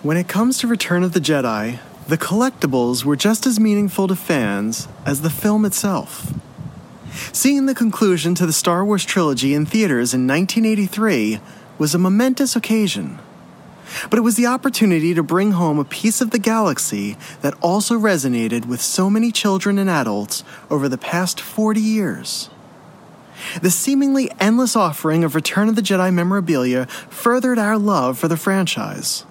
When it comes to Return of the Jedi, the collectibles were just as meaningful to fans as the film itself. Seeing the conclusion to the Star Wars trilogy in theaters in 1983 was a momentous occasion. But it was the opportunity to bring home a piece of the galaxy that also resonated with so many children and adults over the past 40 years. The seemingly endless offering of Return of the Jedi memorabilia furthered our love for the franchise.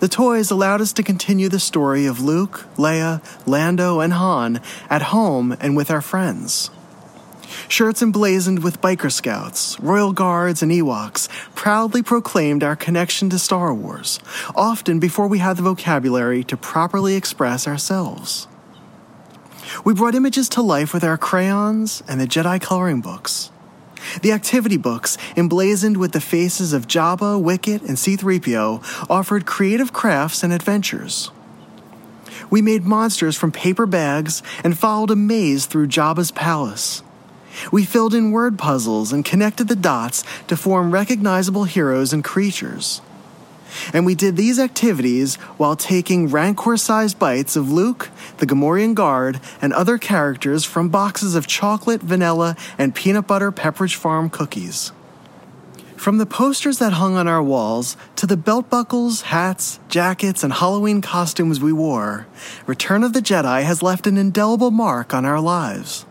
The toys allowed us to continue the story of Luke, Leia, Lando, and Han at home and with our friends. Shirts emblazoned with biker scouts, royal guards, and Ewoks proudly proclaimed our connection to Star Wars, often before we had the vocabulary to properly express ourselves. We brought images to life with our crayons and the Jedi coloring books. The activity books, emblazoned with the faces of Jabba, Wicket, and C3PO, offered creative crafts and adventures. We made monsters from paper bags and followed a maze through Jabba's palace. We filled in word puzzles and connected the dots to form recognizable heroes and creatures. And we did these activities while taking Rancor sized bites of Luke, the Gamorrean Guard, and other characters from boxes of chocolate, vanilla, and peanut butter Pepperidge Farm cookies. From the posters that hung on our walls to the belt buckles, hats, jackets, and Halloween costumes we wore, Return of the Jedi has left an indelible mark on our lives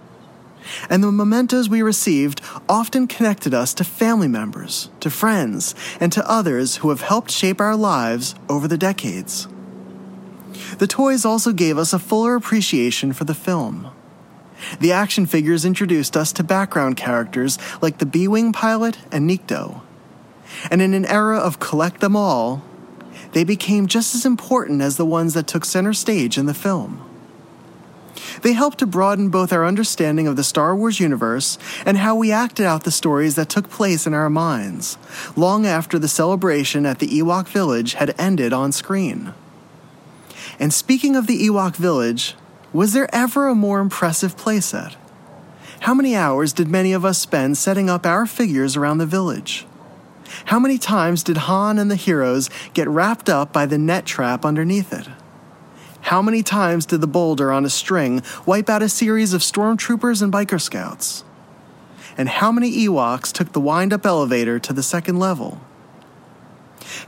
and the mementos we received often connected us to family members, to friends, and to others who have helped shape our lives over the decades. The toys also gave us a fuller appreciation for the film. The action figures introduced us to background characters like the B Wing pilot and Nikto. And in an era of collect them all, they became just as important as the ones that took center stage in the film. They help to broaden both our understanding of the Star Wars universe and how we acted out the stories that took place in our minds, long after the celebration at the Ewok village had ended on screen. And speaking of the Ewok village, was there ever a more impressive playset? How many hours did many of us spend setting up our figures around the village? How many times did Han and the heroes get wrapped up by the net trap underneath it? How many times did the boulder on a string wipe out a series of stormtroopers and biker scouts? And how many Ewoks took the wind up elevator to the second level?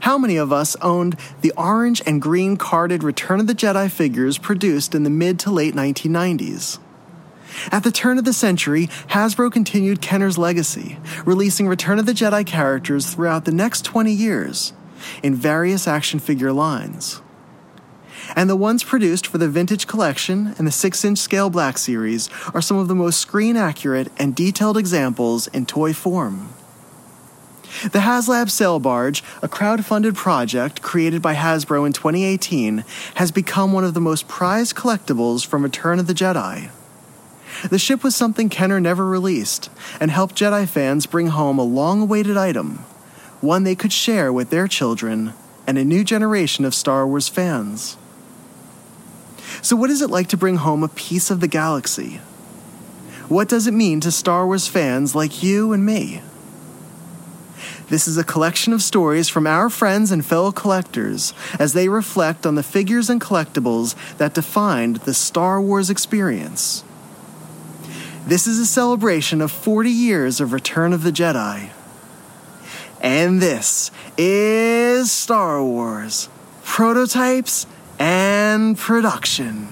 How many of us owned the orange and green carded Return of the Jedi figures produced in the mid to late 1990s? At the turn of the century, Hasbro continued Kenner's legacy, releasing Return of the Jedi characters throughout the next 20 years in various action figure lines and the ones produced for the Vintage Collection and the 6 inch scale Black Series are some of the most screen accurate and detailed examples in toy form. The HasLab Sail Barge, a crowd-funded project created by Hasbro in 2018, has become one of the most prized collectibles from Return of the Jedi. The ship was something Kenner never released and helped Jedi fans bring home a long awaited item, one they could share with their children and a new generation of Star Wars fans. So, what is it like to bring home a piece of the galaxy? What does it mean to Star Wars fans like you and me? This is a collection of stories from our friends and fellow collectors as they reflect on the figures and collectibles that defined the Star Wars experience. This is a celebration of 40 years of Return of the Jedi. And this is Star Wars Prototypes and production.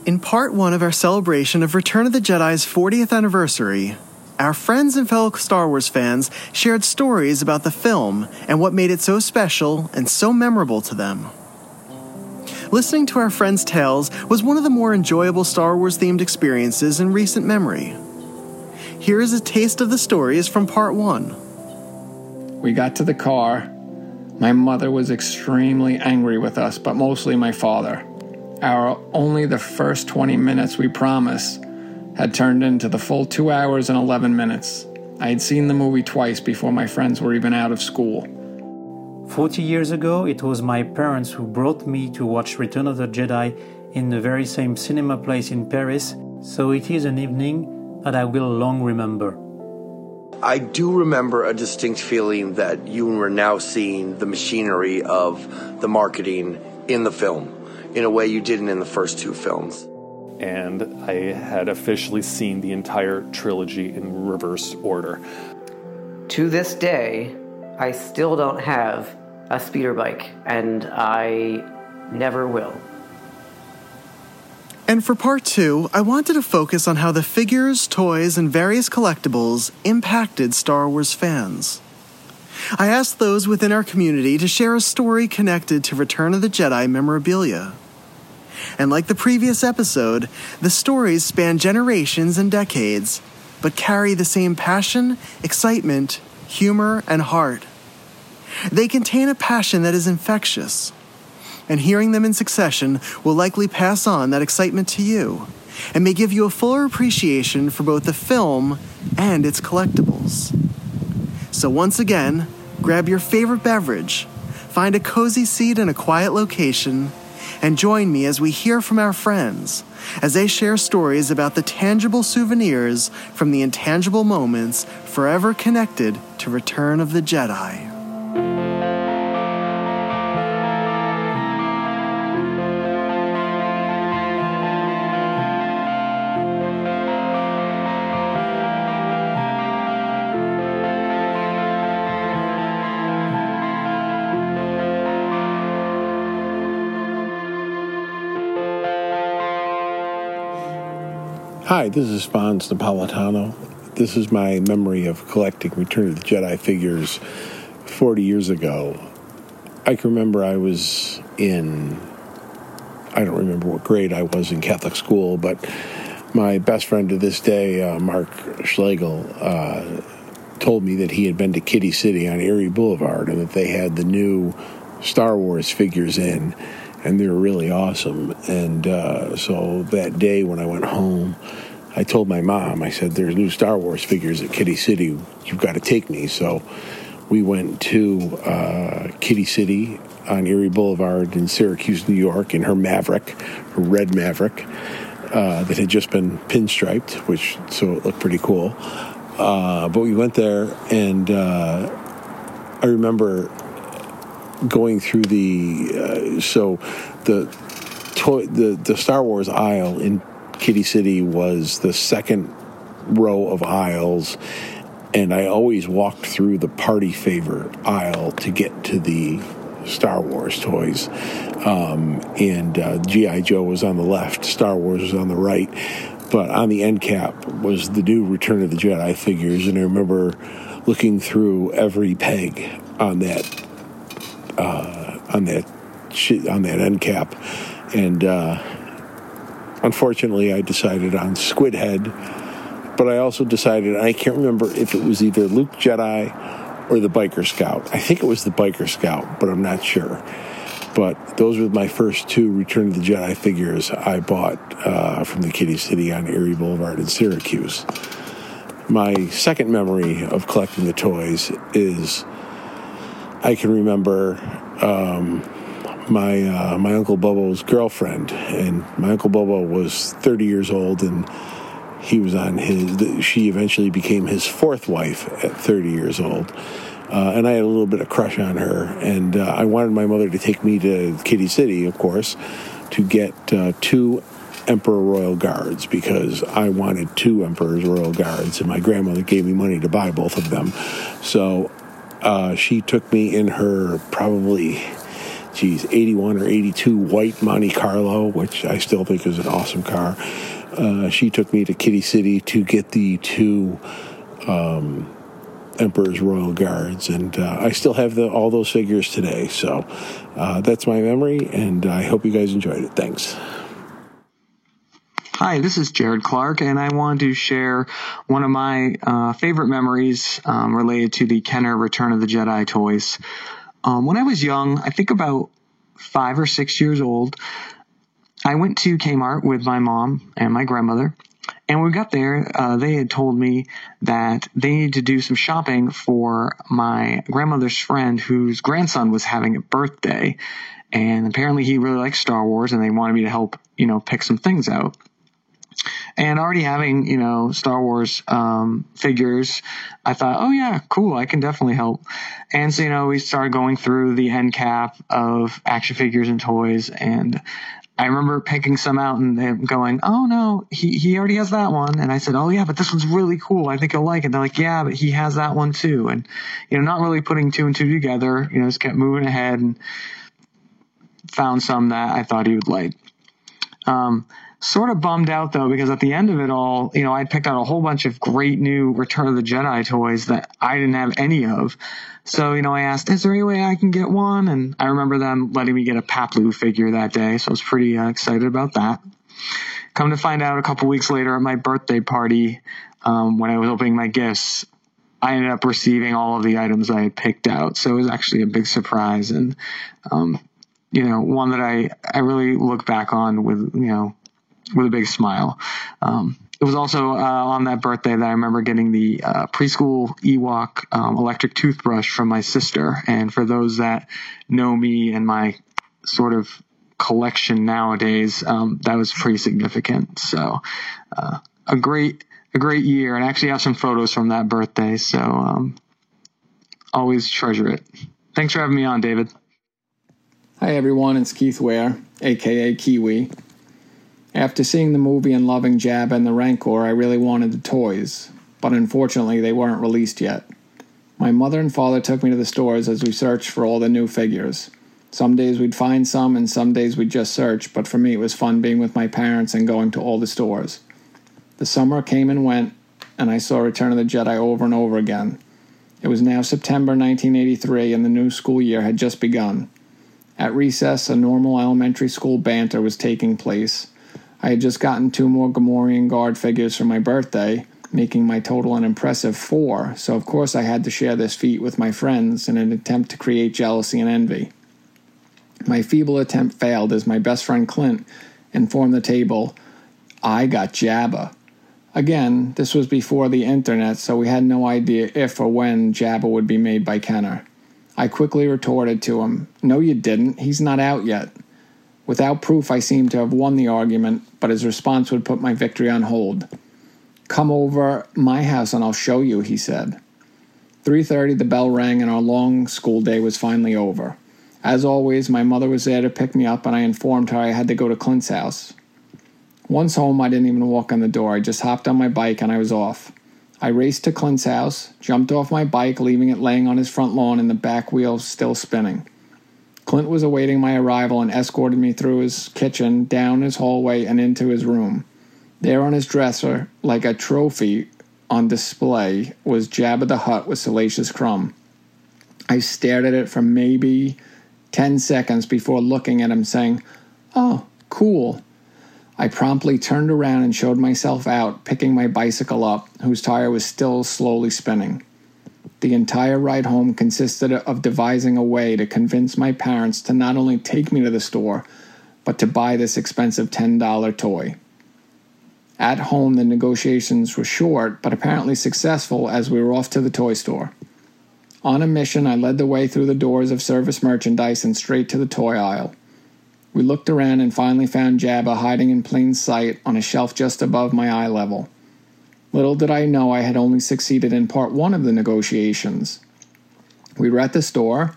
In part one of our celebration of Return of the Jedi's 40th anniversary, our friends and fellow Star Wars fans shared stories about the film and what made it so special and so memorable to them. Listening to our friends' tales was one of the more enjoyable Star Wars themed experiences in recent memory. Here is a taste of the stories from part one. We got to the car. My mother was extremely angry with us, but mostly my father. Our only the first 20 minutes we promised had turned into the full two hours and 11 minutes. I had seen the movie twice before my friends were even out of school. 40 years ago, it was my parents who brought me to watch Return of the Jedi in the very same cinema place in Paris, so it is an evening that I will long remember. I do remember a distinct feeling that you were now seeing the machinery of the marketing in the film in a way you didn't in the first two films. And I had officially seen the entire trilogy in reverse order. To this day, I still don't have a speeder bike, and I never will. And for part two, I wanted to focus on how the figures, toys, and various collectibles impacted Star Wars fans. I asked those within our community to share a story connected to Return of the Jedi memorabilia. And like the previous episode, the stories span generations and decades, but carry the same passion, excitement, humor, and heart. They contain a passion that is infectious, and hearing them in succession will likely pass on that excitement to you and may give you a fuller appreciation for both the film and its collectibles. So, once again, grab your favorite beverage, find a cozy seat in a quiet location, and join me as we hear from our friends as they share stories about the tangible souvenirs from the intangible moments forever connected to Return of the Jedi. Hi, this is Fonz Napolitano. This is my memory of collecting Return of the Jedi figures 40 years ago. I can remember I was in, I don't remember what grade I was in Catholic school, but my best friend to this day, uh, Mark Schlegel, uh, told me that he had been to Kiddie City on Erie Boulevard and that they had the new Star Wars figures in and they were really awesome. And uh, so that day when I went home, I told my mom, I said, "There's new Star Wars figures at Kiddie City. You've got to take me." So we went to uh, Kiddie City on Erie Boulevard in Syracuse, New York, in her Maverick, her red Maverick. Uh, that had just been pinstriped, which so it looked pretty cool. Uh, but we went there, and uh, I remember going through the uh, so the toy the the Star Wars aisle in Kiddie City was the second row of aisles and I always walked through the party favor aisle to get to the Star Wars toys. Um, and uh, G.I. Joe was on the left, Star Wars was on the right. But on the end cap was the new Return of the Jedi figures. And I remember looking through every peg on that uh, on that on that end cap, and uh, unfortunately, I decided on Squid Head. But I also decided I can't remember if it was either Luke Jedi or the Biker Scout. I think it was the Biker Scout, but I'm not sure. But those were my first two Return of the Jedi figures I bought uh, from the Kiddie City on Erie Boulevard in Syracuse. My second memory of collecting the toys is I can remember um, my uh, my uncle Bobo's girlfriend, and my uncle Bobo was 30 years old, and he was on his. She eventually became his fourth wife at 30 years old. Uh, and I had a little bit of crush on her, and uh, I wanted my mother to take me to Kiddie City, of course, to get uh, two Emperor Royal Guards because I wanted two Emperor's Royal Guards, and my grandmother gave me money to buy both of them. So uh, she took me in her probably geez, 81 or 82 white Monte Carlo, which I still think is an awesome car. Uh, she took me to Kiddie City to get the two um, Emperor's Royal Guards, and uh, I still have the, all those figures today. So uh, that's my memory, and I hope you guys enjoyed it. Thanks. Hi, this is Jarrod Clark, and I want to share one of my uh, favorite memories um, related to the Kenner Return of the Jedi toys. Um, when I was young, I think about five or six years old, I went to Kmart with my mom and my grandmother. And when we got there, uh, they had told me that they needed to do some shopping for my grandmother's friend whose grandson was having a birthday. And apparently he really likes Star Wars and they wanted me to help, you know, pick some things out. And already having, you know, Star Wars um, figures, I thought, oh yeah, cool, I can definitely help. And so, you know, we started going through the end cap of action figures and toys. And I remember picking some out and going, oh no, he, he already has that one. And I said, oh yeah, but this one's really cool. I think he'll like it. They're like, yeah, but he has that one too. And, you know, not really putting two and two together, you know, just kept moving ahead and found some that I thought he would like. Um, Sort of bummed out though, because at the end of it all, you know, I picked out a whole bunch of great new Return of the Jedi toys that I didn't have any of. So, you know, I asked, is there any way I can get one? And I remember them letting me get a Paploo figure that day. So I was pretty uh, excited about that. Come to find out a couple weeks later at my birthday party, um, when I was opening my gifts, I ended up receiving all of the items I had picked out. So it was actually a big surprise and, um, you know, one that I, I really look back on with, you know, with a big smile. Um, it was also uh, on that birthday that I remember getting the uh, preschool Ewok um, electric toothbrush from my sister. And for those that know me and my sort of collection nowadays, um, that was pretty significant. So uh, a great a great year, and I actually have some photos from that birthday. So um, always treasure it. Thanks for having me on, David. Hi everyone, it's Keith Ware, aka Kiwi. After seeing the movie and loving Jabba and the Rancor, I really wanted the toys, but unfortunately they weren't released yet. My mother and father took me to the stores as we searched for all the new figures. Some days we'd find some, and some days we'd just search, but for me it was fun being with my parents and going to all the stores. The summer came and went, and I saw Return of the Jedi over and over again. It was now September 1983, and the new school year had just begun. At recess, a normal elementary school banter was taking place. I had just gotten two more Gamorrean Guard figures for my birthday, making my total an impressive four, so of course I had to share this feat with my friends in an attempt to create jealousy and envy. My feeble attempt failed as my best friend Clint informed the table I got Jabba. Again, this was before the internet, so we had no idea if or when Jabba would be made by Kenner. I quickly retorted to him, No, you didn't. He's not out yet. Without proof, I seemed to have won the argument, but his response would put my victory on hold. Come over my house and I'll show you, he said. 3:30 the bell rang and our long school day was finally over. As always, my mother was there to pick me up and I informed her I had to go to Clint's house. Once home, I didn't even walk in the door. I just hopped on my bike and I was off. I raced to Clint's house, jumped off my bike, leaving it laying on his front lawn and the back wheel still spinning. Clint was awaiting my arrival and escorted me through his kitchen, down his hallway, and into his room. There on his dresser, like a trophy on display, was Jabba the Hutt with Salacious Crumb. I stared at it for maybe 10 seconds before looking at him, saying, Oh, cool. I promptly turned around and showed myself out, picking my bicycle up, whose tire was still slowly spinning. The entire ride home consisted of devising a way to convince my parents to not only take me to the store, but to buy this expensive $10 toy. At home, the negotiations were short, but apparently successful as we were off to the toy store. On a mission, I led the way through the doors of service merchandise and straight to the toy aisle. We looked around and finally found Jabba hiding in plain sight on a shelf just above my eye level. Little did I know I had only succeeded in part one of the negotiations. We were at the store.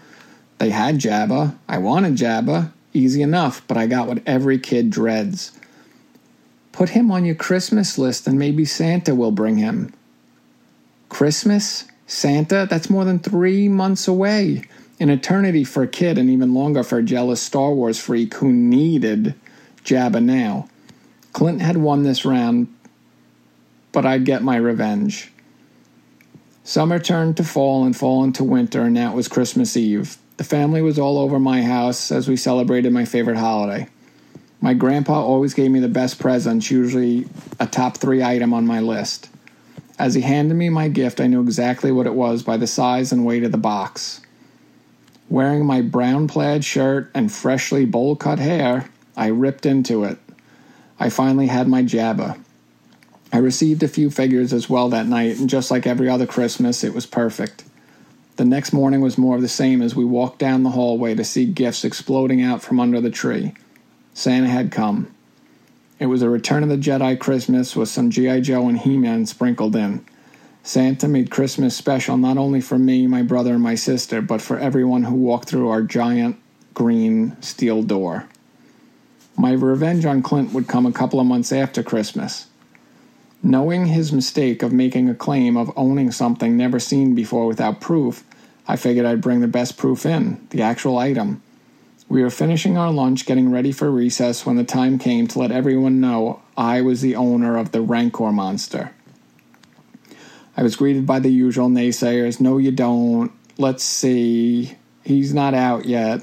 They had Jabba. I wanted Jabba. Easy enough, but I got what every kid dreads. Put him on your Christmas list and maybe Santa will bring him. Christmas? Santa, that's more than three months away. An eternity for a kid, and even longer for a jealous Star Wars freak who needed Jabba now. Clint had won this round, but I'd get my revenge. Summer turned to fall and fall into winter, and that was Christmas Eve. The family was all over my house as we celebrated my favorite holiday. My grandpa always gave me the best presents, usually a top three item on my list. As he handed me my gift, I knew exactly what it was by the size and weight of the box. Wearing my brown plaid shirt and freshly bowl cut hair, I ripped into it. I finally had my Jabba. I received a few figures as well that night, and just like every other Christmas, it was perfect. The next morning was more of the same as we walked down the hallway to see gifts exploding out from under the tree. Santa had come. It was a Return of the Jedi Christmas with some G.I. Joe and He Man sprinkled in. Santa made Christmas special not only for me, my brother, and my sister, but for everyone who walked through our giant green steel door. My revenge on Clint would come a couple of months after Christmas. Knowing his mistake of making a claim of owning something never seen before without proof, I figured I'd bring the best proof in the actual item. We were finishing our lunch, getting ready for recess, when the time came to let everyone know I was the owner of the Rancor monster. I was greeted by the usual naysayers no, you don't. Let's see. He's not out yet.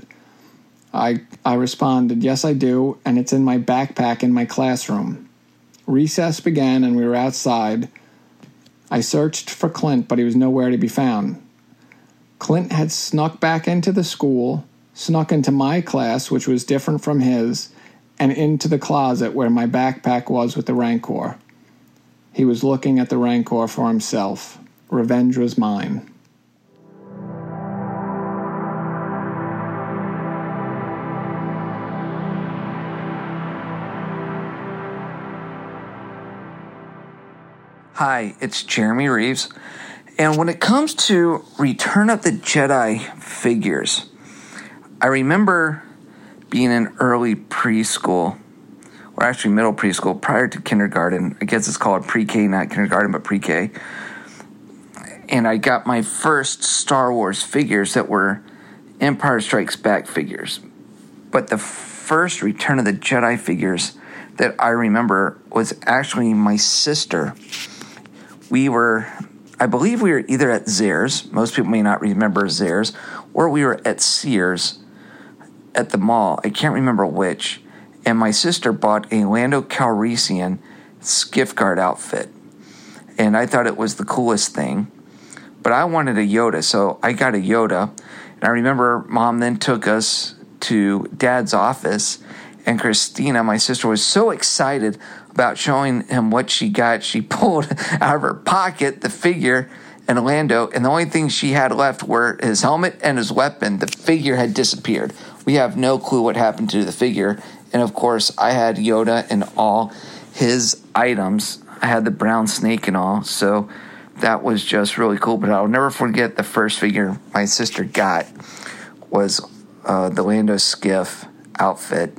I, I responded, Yes, I do, and it's in my backpack in my classroom. Recess began, and we were outside. I searched for Clint, but he was nowhere to be found. Clint had snuck back into the school, snuck into my class, which was different from his, and into the closet where my backpack was with the Rancor. He was looking at the Rancor for himself. Revenge was mine. Hi, it's Jeremy Reaves. And when it comes to Return of the Jedi figures, I remember being in early preschool, or actually middle preschool, prior to kindergarten. I guess it's called pre K, not kindergarten, but pre K. And I got my first Star Wars figures that were Empire Strikes Back figures. But the first Return of the Jedi figures that I remember was actually my sister we were, I believe we were either at Zayres, most people may not remember Zayres, or we were at Sears at the mall. I can't remember which. And my sister bought a Lando Calrissian skiff guard outfit. And I thought it was the coolest thing. But I wanted a Yoda, so I got a Yoda. And I remember mom then took us to dad's office and Christina, my sister, was so excited about showing him what she got. She pulled out of her pocket the figure and Lando, and the only thing she had left were his helmet and his weapon. The figure had disappeared. We have no clue what happened to the figure. And of course, I had Yoda and all his items. I had the brown snake and all. So that was just really cool. But I'll never forget the first figure my sister got was uh, the Lando skiff outfit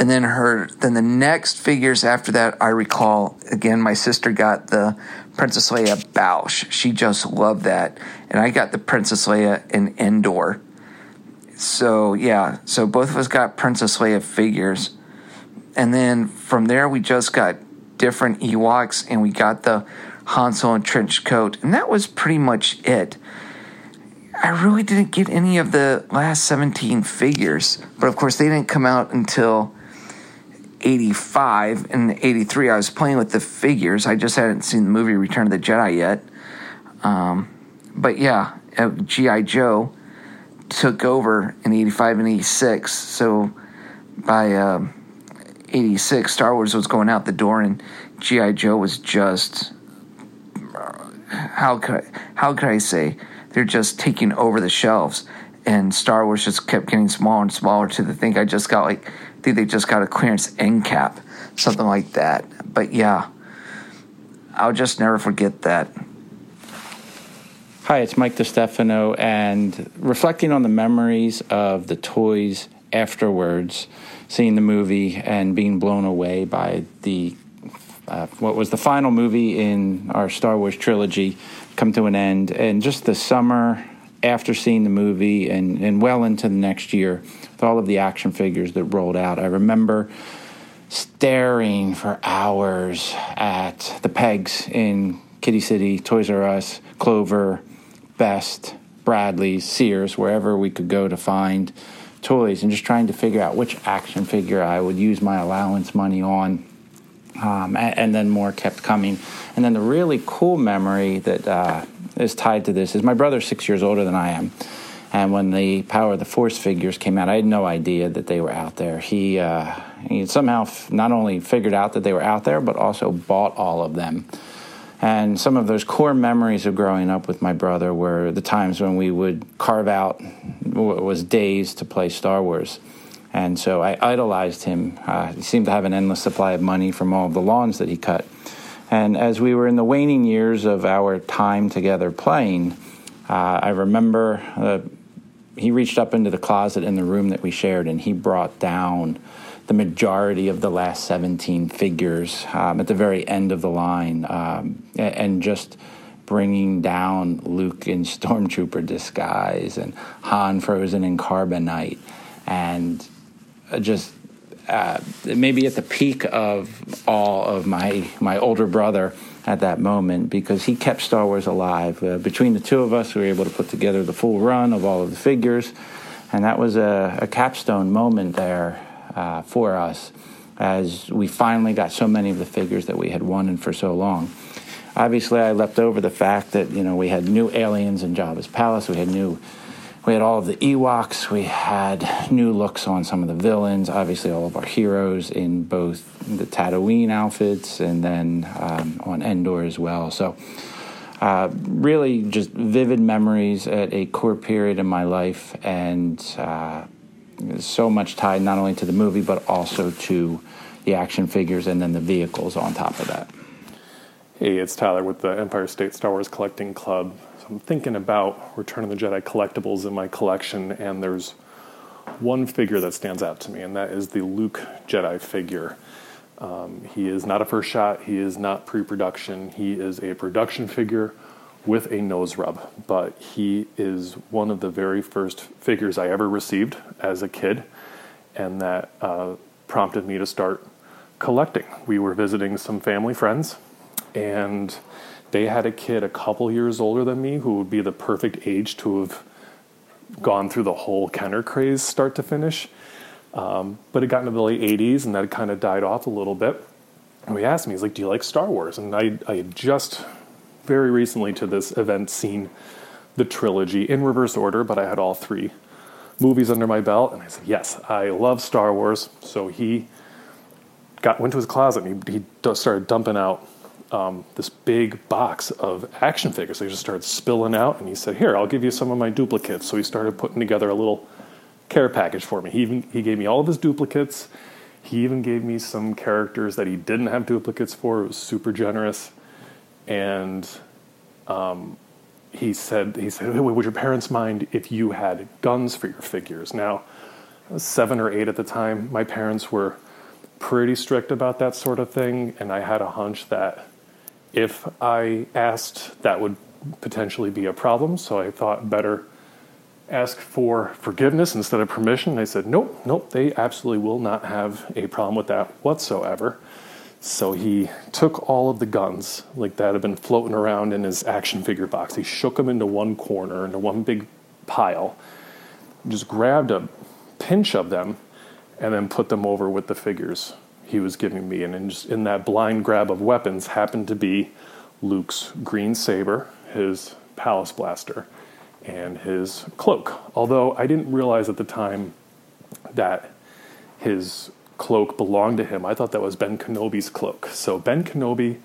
and then her then the next figures after that i recall again my sister got the princess leia boushh she just loved that. And i got the princess leia in endor. So yeah. So both of us got princess leia figures. And then from there we just got different ewoks and we got the han solo trench coat. And that was pretty much it. I really didn't get any of the last 17 figures, but of course they didn't come out until 85 and 83 i was playing with the figures. I just hadn't seen the movie return of the jedi yet. Um, but yeah uh, gi joe took over in 85 and 86 so by uh, 86 star wars was going out the door and gi joe was just how could I, how could i say? They're just taking over the shelves. And star wars just kept getting smaller and smaller to the thing i just got like I think they just got a clearance end cap, something like that. But yeah, I'll just never forget that. Hi, it's Mike DeStefano, and reflecting on the memories of the toys afterwards, seeing the movie and being blown away by the uh, what was the final movie in our Star Wars trilogy come to an end, and just the summer after seeing the movie and, and well into the next year with all of the action figures that rolled out, I remember staring for hours at the pegs in Kiddie City, Toys R Us, Clover, Best, Bradlees, Sears, wherever we could go to find toys, and just trying to figure out which action figure I would use my allowance money on. Um, and, and, then more kept coming. And then the really cool memory that uh, is tied to this is my brother's six years older than I am. And when the Power of the Force figures came out, I had no idea that they were out there. He, uh, he somehow f- not only figured out that they were out there, but also bought all of them. And some of those core memories of growing up with my brother were the times when we would carve out what was days to play Star Wars. And so I idolized him. Uh, he seemed to have an endless supply of money from all of the lawns that he cut. And as we were in the waning years of our time together playing, uh, I remember uh, he reached up into the closet in the room that we shared and he brought down the majority of the last 17 figures um, at the very end of the line um, and just bringing down Luke in Stormtrooper disguise and Han frozen in carbonite and just uh, maybe at the peak of all of my my older brother at that moment because he kept Star Wars alive. Uh, between the two of us, we were able to put together the full run of all of the figures, and that was a, a capstone moment there uh, for us as we finally got so many of the figures that we had wanted for so long. Obviously, I leapt over the fact that you know we had new aliens in Jabba's palace. We had new, we had all of the Ewoks. We had new looks on some of the villains. Obviously, all of our heroes in both the Tatooine outfits and then um, on Endor as well. So, uh, really, just vivid memories at a core period in my life, and uh, so much tied not only to the movie but also to the action figures and then the vehicles on top of that. Hey, it's Tyler with the Empire State Star Wars Collecting Club. I'm thinking about Return of the Jedi collectibles in my collection, and there's one figure that stands out to me, and that is the Luke Jedi figure. Um, he is not a first shot, he is not pre production, he is a production figure with a nose rub, but he is one of the very first figures I ever received as a kid, and that uh, prompted me to start collecting. We were visiting some family friends, and they had a kid a couple years older than me who would be the perfect age to have gone through the whole Kenner craze start to finish. Um, but it got into the late 80s, and that kind of died off a little bit. And he asked me, he's like, Do you like Star Wars? And I, I had just very recently to this event seen the trilogy in reverse order, but I had all three movies under my belt, and I said, "Yes, I love Star Wars." So he got went to his closet and he, he started dumping out um, this big box of action figures. They just started spilling out, and he said, "Here, I'll give you some of my duplicates." So he started putting together a little care package for me. He even he gave me all of his duplicates. He even gave me some characters that he didn't have duplicates for. It was super generous and um, he said, he said, would your parents mind if you had guns for your figures? Now, seven or eight at the time. My parents were pretty strict about that sort of thing, and I had a hunch that if I asked, that would potentially be a problem. So I thought better ask for forgiveness instead of permission. They said, nope, nope, they absolutely will not have a problem with that whatsoever. So he took all of the guns, like that had been floating around in his action figure box. He shook them into one corner, into one big pile, just grabbed a pinch of them, and then put them over with the figures he was giving me. And in, just, in that blind grab of weapons happened to be Luke's green saber, his palace blaster, and his cloak. Although I didn't realize at the time that his cloak belonged to him. I thought that was Ben Kenobi's cloak. So Ben Kenobi,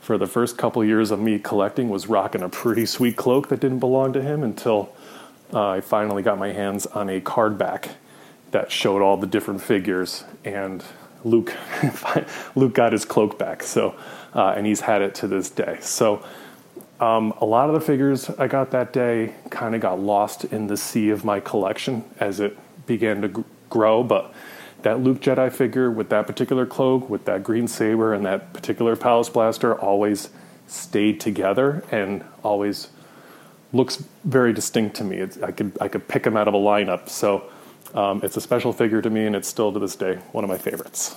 for the first couple years of me collecting, was rocking a pretty sweet cloak that didn't belong to him until uh, I finally got my hands on a card back that showed all the different figures and Luke Luke got his cloak back. So uh, and he's had it to this day. So um, a lot of the figures I got that day kind of got lost in the sea of my collection as it began to grow, but that Luke Jedi figure with that particular cloak, with that green saber, and that particular palace blaster always stayed together and always looks very distinct to me. It's, I could I could pick them out of a lineup. So um, it's a special figure to me, and it's still to this day one of my favorites.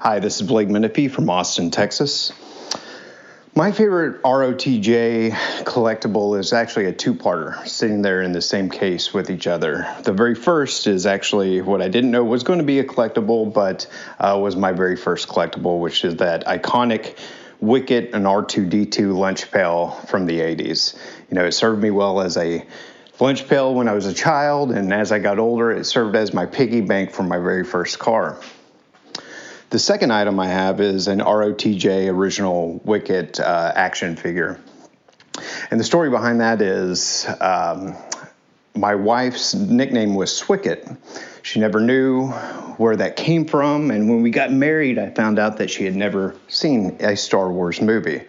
Hi, this is Blake Menefee from Austin, Texas. My favorite ROTJ collectible is actually a two parter sitting there in the same case with each other. The very first is actually what I didn't know was going to be a collectible, but uh, was my very first collectible, which is that iconic Wicket and R2D2 lunch pail from the 80s. You know, it served me well as a lunch pail when I was a child, and as I got older, it served as my piggy bank for my very first car. The second item I have is an ROTJ original Wicket uh, action figure. And the story behind that is um, my wife's nickname was Swicket. She never knew where that came from, and when we got married, I found out that she had never seen a Star Wars movie.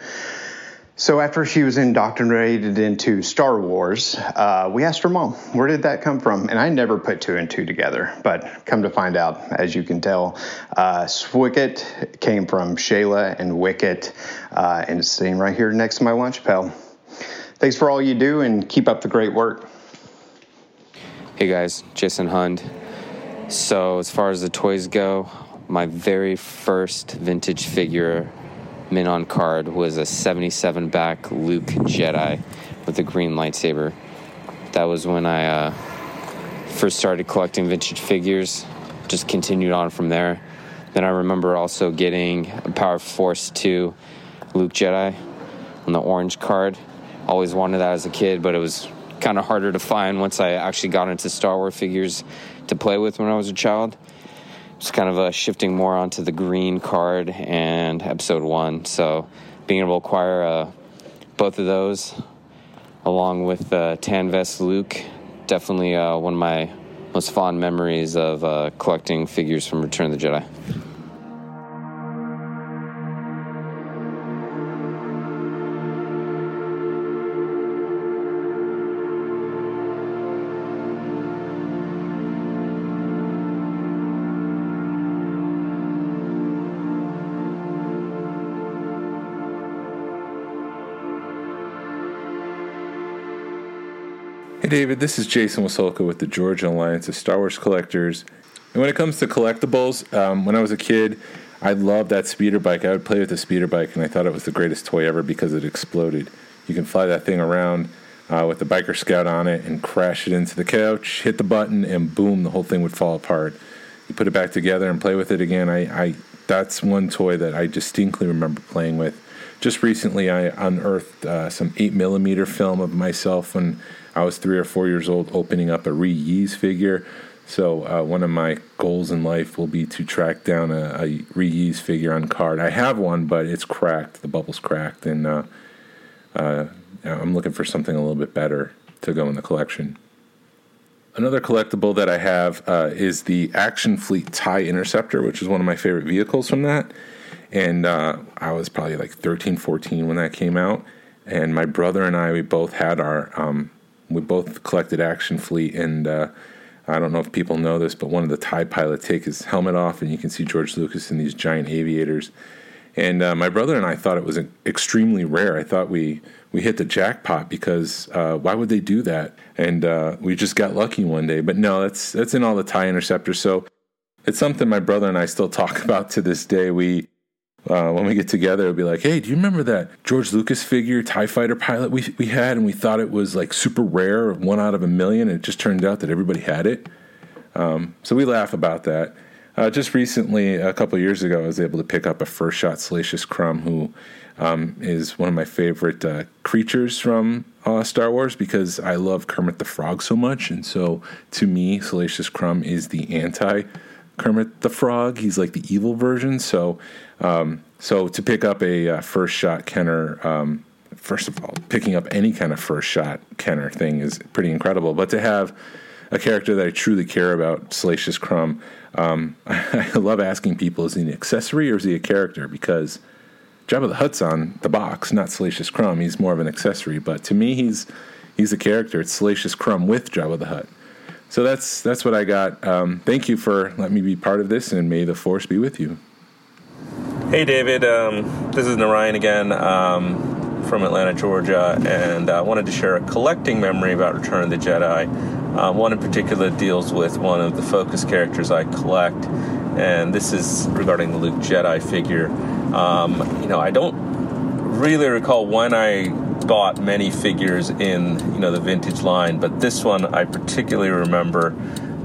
So after she was indoctrinated into Star Wars, uh, we asked her mom, "Where did that come from?" And I never put two and two together, but come to find out, as you can tell, uh, Swicket came from Shayla and Wicket, uh, and it's sitting right here next to my lunch pail. Thanks for all you do, and keep up the great work. Hey guys, Jason Hund. So as far as the toys go, my very first vintage figure mint on card was a 77 back Luke Jedi with a green lightsaber. That was when I uh, first started collecting vintage figures, just continued on from there. Then I remember also getting a Power Force 2 Luke Jedi on the orange card. Always wanted that as a kid, but it was kind of harder to find once I actually got into Star Wars figures to play with when I was a child just kind of uh, shifting more onto the green card and episode one. So being able to acquire uh, both of those along with uh, Tan Vest Luke, definitely uh, one of my most fond memories of uh, collecting figures from Return of the Jedi. Hey David, this is Jason Wasulko with the Georgian Alliance of Star Wars Collectors. And when it comes to collectibles, um, when I was a kid, I loved that speeder bike. I would play with the speeder bike, and I thought it was the greatest toy ever because it exploded. You can fly that thing around uh, with the biker scout on it and crash it into the couch, hit the button, and boom, the whole thing would fall apart. You put it back together and play with it again. I, I that's one toy that I distinctly remember playing with. Just recently, I unearthed uh, some eight millimeter film of myself when I was three or four years old opening up a Ree figure. So uh, one of my goals in life will be to track down a, a Ree figure on card. I have one, but it's cracked. The bubble's cracked, and uh, uh, I'm looking for something a little bit better to go in the collection. Another collectible that I have uh, is the Action Fleet TIE Interceptor, which is one of my favorite vehicles from that. And uh, I was probably like 13, 14 when that came out. And my brother and I, we both had our um, we both collected Action Fleet, and uh, I don't know if people know this, but one of the TIE pilots take his helmet off, and you can see George Lucas in these giant aviators. And uh, my brother and I thought it was extremely rare. I thought we we hit the jackpot because uh, why would they do that? And uh, we just got lucky one day. But no, that's that's in all the tie interceptors. So it's something my brother and I still talk about to this day. We uh, when we get together, it'll be like, hey, do you remember that George Lucas figure, TIE fighter pilot we, we had? And we thought it was like super rare, one out of a million. And it just turned out that everybody had it. Um, so we laugh about that. Uh, just recently, a couple years ago, I was able to pick up a first shot Salacious Crumb, who um, is one of my favorite uh, creatures from uh, Star Wars because I love Kermit the Frog so much. And so to me, Salacious Crumb is the anti Kermit the Frog. He's like the evil version. So, um, so to pick up a uh, first shot Kenner, um, first of all, picking up any kind of first shot Kenner thing is pretty incredible. But to have a character that I truly care about, Salacious Crumb, um, I love asking people: Is he an accessory or is he a character? Because Jabba the Hutt's on the box, not Salacious Crumb. He's more of an accessory. But to me, he's he's a character. It's Salacious Crumb with Jabba the Hutt. So that's that's what I got. Um, thank you for letting me be part of this, and may the force be with you. Hey, David. Um, this is Narayan again um, from Atlanta, Georgia, and I wanted to share a collecting memory about Return of the Jedi. Um, one in particular deals with one of the focus characters I collect, and this is regarding the Luke Jedi figure. Um, you know, I don't really recall when I bought many figures in you know the vintage line, but this one I particularly remember.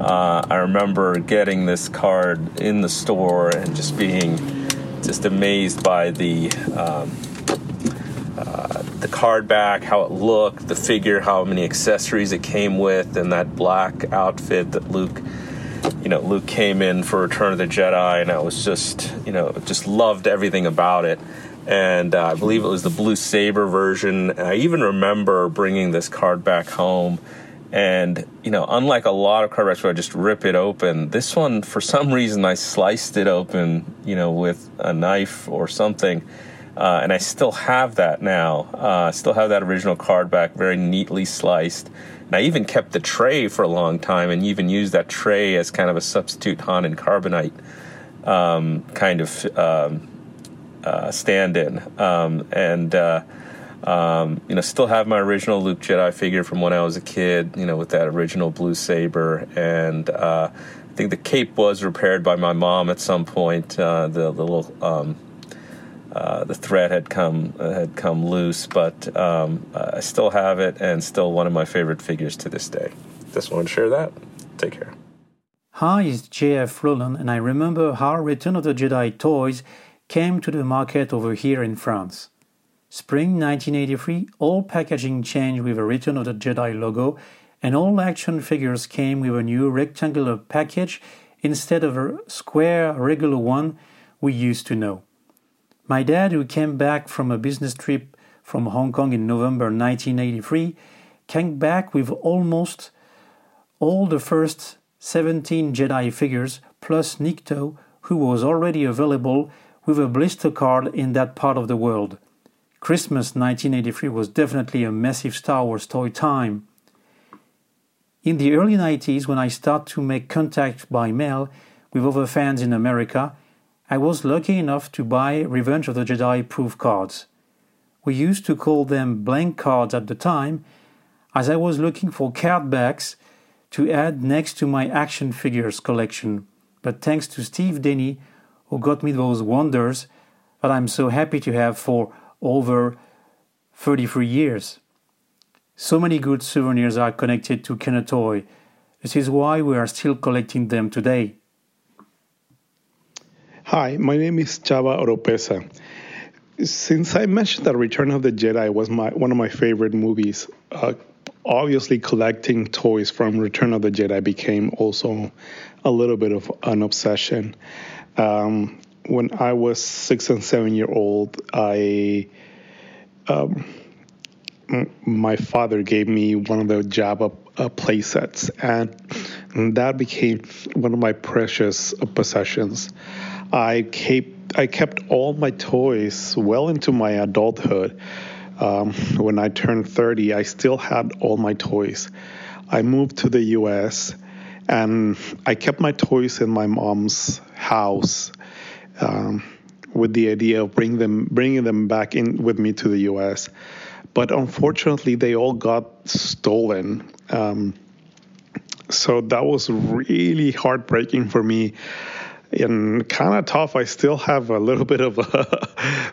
Uh, I remember getting this card in the store and just being just amazed by the um, uh, the card back, how it looked, the figure, how many accessories it came with, and that black outfit that Luke, you know, Luke came in for Return of the Jedi, and I was just, you know, just loved everything about it and uh, I believe it was the blue saber version. I even remember bringing this card back home, and you know, unlike a lot of card backs where I just rip it open, this one for some reason I sliced it open, you know, with a knife or something. Uh, and I still have that now. Uh, I still have that original card back, very neatly sliced. And I even kept the tray for a long time, and even used that tray as kind of a substitute Han and carbonite um, kind of um, uh, stand-in, um, and uh, um, you know, still have my original Luke Jedi figure from when I was a kid. You know, with that original blue saber, and uh, I think the cape was repaired by my mom at some point. Uh, the, the little um, uh, the thread had come uh, had come loose, but um, I still have it, and still one of my favorite figures to this day. Just want to share that. Take care. Hi, it's JF Rolland, and I remember how Return of the Jedi toys came to the market over here in France. Spring 1983, all packaging changed with a Return of the Jedi logo, and all action figures came with a new rectangular package instead of a square regular one we used to know. My dad, who came back from a business trip from Hong Kong in November 1983, came back with almost all the first 17 Jedi figures plus Nikto, who was already available with a blister card in that part of the world. Christmas 1983 was definitely a massive Star Wars toy time. In the early 90s, when I started to make contact by mail with other fans in America, I was lucky enough to buy Revenge of the Jedi proof cards. We used to call them blank cards at the time, as I was looking for card backs to add next to my action figures collection. But thanks to Steve Denny, who got me those wonders that I'm so happy to have for over 33 years. So many good souvenirs are connected to Kenner Toy. This is why we are still collecting them today. Hi, my name is Chava Oropesa. Since I mentioned that Return of the Jedi was my one of my favorite movies, uh, obviously collecting toys from Return of the Jedi became also a little bit of an obsession. Um, when I was six and seven year old, I um, my father gave me one of the Jabba uh, play sets, and, and that became one of my precious possessions. I kept I kept all my toys well into my adulthood. Um, when I turned 30, I still had all my toys. I moved to the U.S. and I kept my toys in my mom's house um, with the idea of bring them, bringing them back in with me to the U.S. But unfortunately, they all got stolen. Um, so that was really heartbreaking for me and kind of tough. I still have a little bit of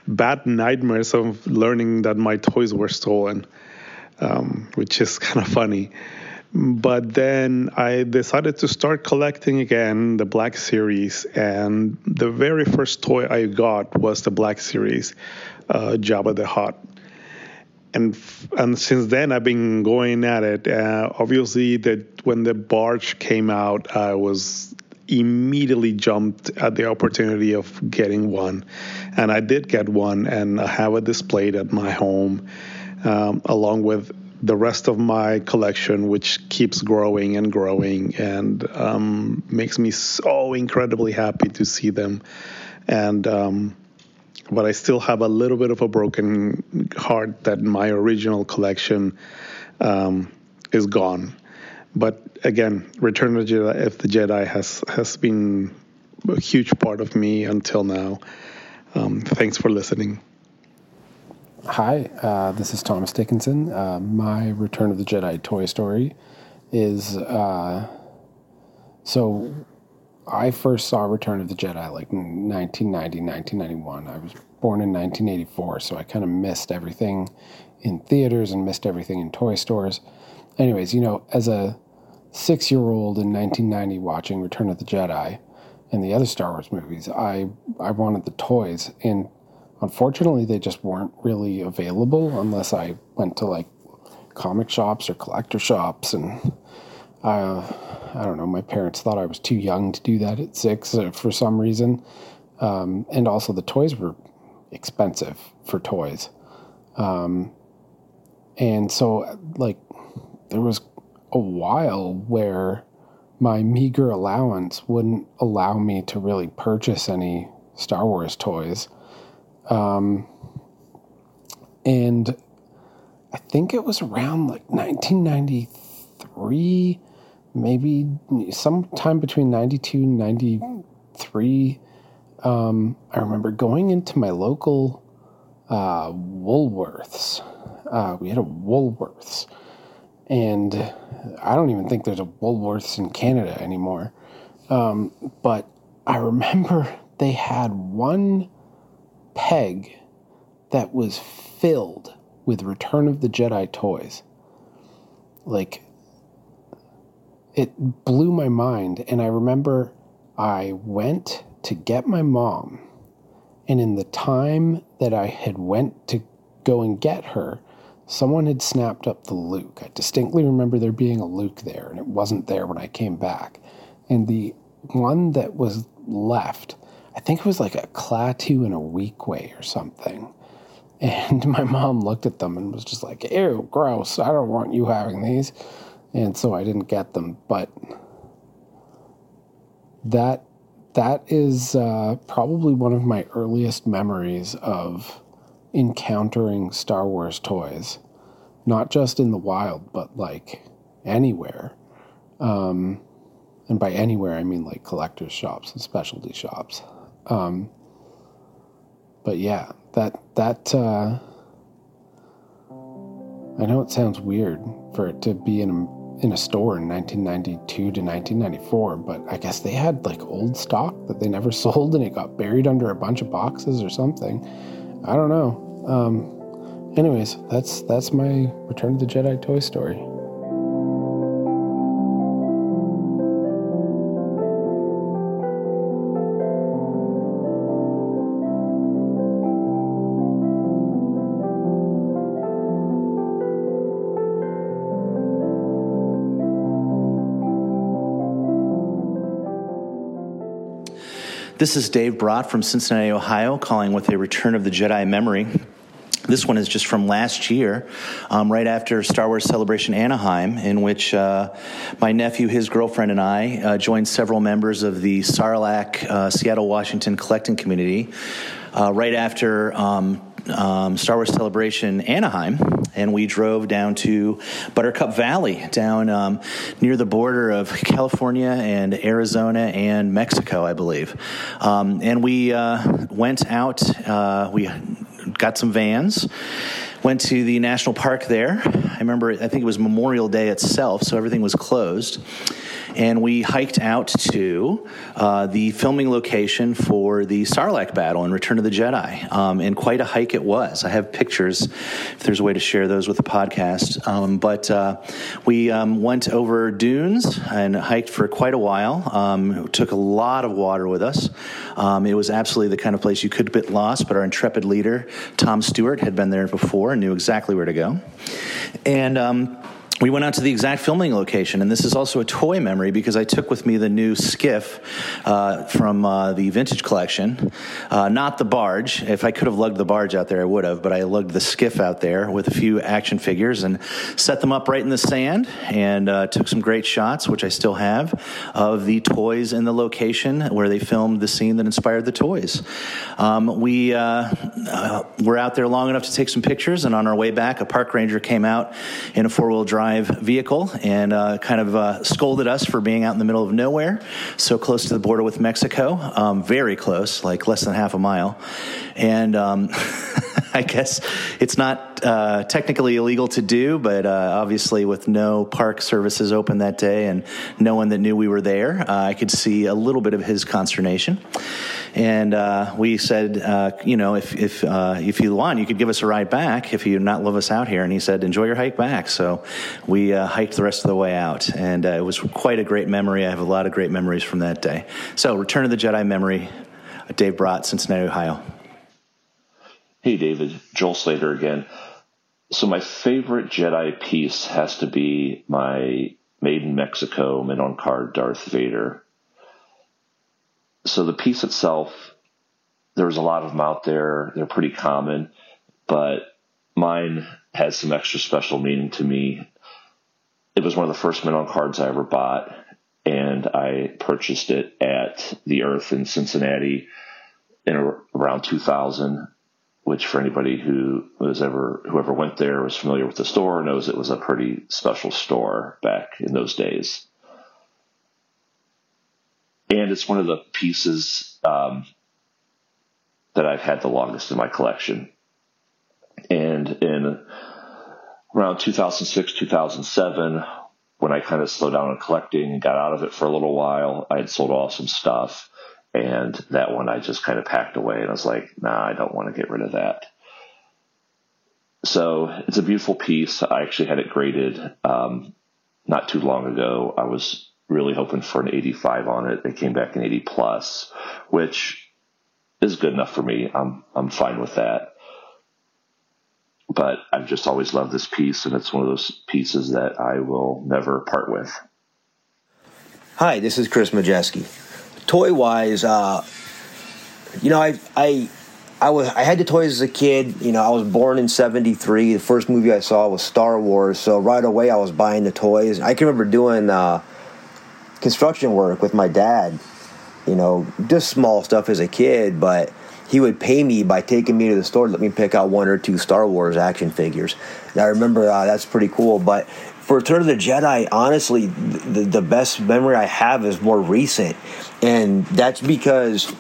bad nightmares of learning that my toys were stolen, um, which is kind of funny. But then I decided to start collecting again the Black Series, and the very first toy I got was the Black Series, uh, Jabba the Hutt. And and since then I've been going at it. Uh, obviously, that when the barge came out, I was immediately jumped at the opportunity of getting one, and I did get one, and I have it displayed at my home, um, along with the rest of my collection, which keeps growing and growing, and um, makes me so incredibly happy to see them. And um, but I still have a little bit of a broken heart that my original collection um, is gone. But again, Return of the Jedi, of the Jedi has has been a huge part of me until now. Um, thanks for listening. Hi, uh, this is Thomas Dickinson. Uh, my Return of the Jedi toy story is uh, so I first saw Return of the Jedi like 1990, 1991. I was born in 1984, so I kind of missed everything in theaters and missed everything in toy stores. Anyways, you know, as a six year old in 1990 watching Return of the Jedi and the other Star Wars movies, I, I wanted the toys. And unfortunately, they just weren't really available unless I went to like comic shops or collector shops. And uh, I don't know, my parents thought I was too young to do that at six uh, for some reason. Um, and also, the toys were expensive for toys. Um, and so, like, there was a while where my meager allowance wouldn't allow me to really purchase any Star Wars toys. Um, and I think it was around like 1993, maybe sometime between 92 and 93. Um, I remember going into my local uh, Woolworths. Uh, we had a Woolworths. And I don't even think there's a Woolworths in Canada anymore. Um, but I remember they had one peg that was filled with Return of the Jedi toys. Like, it blew my mind. And I remember I went to get my mom. And in the time that I had went to go and get her, someone had snapped up the Luke. I distinctly remember there being a Luke there, and it wasn't there when I came back. And the one that was left, I think it was like a Klaatu and a Weequay or something. And my mom looked at them and was just like, ew, gross. I don't want you having these. And so I didn't get them. But that that is uh, probably one of my earliest memories of encountering Star Wars toys, not just in the wild, but like anywhere. Um, and by anywhere, I mean like collectors' shops and specialty shops. Um, but yeah, that that uh, I know it sounds weird for it to be in a in a store in 1992 to 1994, but I guess they had like old stock that they never sold and it got buried under a bunch of boxes or something. I don't know. Um, anyways, that's that's my Return of the Jedi toy story. This is Dave Brott from Cincinnati, Ohio, calling with a Return of the Jedi memory. This one is just from last year, um, right after Star Wars Celebration Anaheim, in which uh, my nephew, his girlfriend, and I uh, joined several members of the Sarlacc uh, Seattle, Washington collecting community. Uh, right after um, um, Star Wars Celebration Anaheim, and we drove down to Buttercup Valley, down um, near the border of California and Arizona and Mexico, I believe. Um, and we uh, went out, uh, we got some vans. Went to the national park there. I remember, I think it was Memorial Day itself, so everything was closed and we hiked out to uh, the filming location for the Sarlacc battle in Return of the Jedi. Um, and quite a hike it was. I have pictures if there's a way to share those with the podcast. Um, but uh, we um, went over dunes and hiked for quite a while. Um, took a lot of water with us. Um, it was absolutely the kind of place you could get lost, but our intrepid leader, Tom Stewart, had been there before and knew exactly where to go. And we went out to the exact filming location, and this is also a toy memory because I took with me the new skiff uh, from uh, the vintage collection, uh, not the barge. If I could have lugged the barge out there, I would have, but I lugged the skiff out there with a few action figures and set them up right in the sand and uh, took some great shots, which I still have, of the toys in the location where they filmed the scene that inspired the toys. Um, we uh, uh, were out there long enough to take some pictures, and on our way back, a park ranger came out in a four wheel drive drive vehicle and uh, kind of uh, scolded us for being out in the middle of nowhere, so close to the border with Mexico, um, very close, like less than half a mile. And um, I guess it's not uh, technically illegal to do, but uh, obviously, with no park services open that day and no one that knew we were there, uh, I could see a little bit of his consternation. And uh, we said, you know, if if if you want, you could give us a ride back if you not love us out here. And he said, enjoy your hike back. So we uh, hiked the rest of the way out, and uh, it was quite a great memory. I have a lot of great memories from that day. So, Return of the Jedi memory. Dave Brott, Cincinnati, Ohio. Hey, David, Joel Slater again. So, my favorite Jedi piece has to be my Made in Mexico Mint on Card Darth Vader. So, the piece itself, there's a lot of them out there. They're pretty common, but mine has some extra special meaning to me. It was one of the first Mint on cards I ever bought, and I purchased it at the Earth in Cincinnati in around 2000 which for anybody who was ever whoever went there was familiar with the store knows it was a pretty special store back in those days. And it's one of the pieces um, that I've had the longest in my collection. And in around 2006, 2007, when I kind of slowed down on collecting and got out of it for a little while, I had sold off some stuff and that one I just kind of packed away and I was like, nah, I don't want to get rid of that. So it's a beautiful piece. I actually had it graded um, not too long ago. I was really hoping for an 85 on it. It came back an 80 plus, which is good enough for me. I'm I'm fine with that. But I've just always loved this piece, and it's one of those pieces that I will never part with. Hi, this is Chris Majewski toy wise, uh, you know, I I I was I had the toys as a kid. You know, I was born in '73. The first movie I saw was Star Wars, so right away I was buying the toys. I can remember doing uh, construction work with my dad. You know, just small stuff as a kid, but he would pay me by taking me to the store let me pick out one or two Star Wars action figures. And I remember uh, that's pretty cool. But for Return of the Jedi, honestly, the, the best memory I have is more recent. And that's because,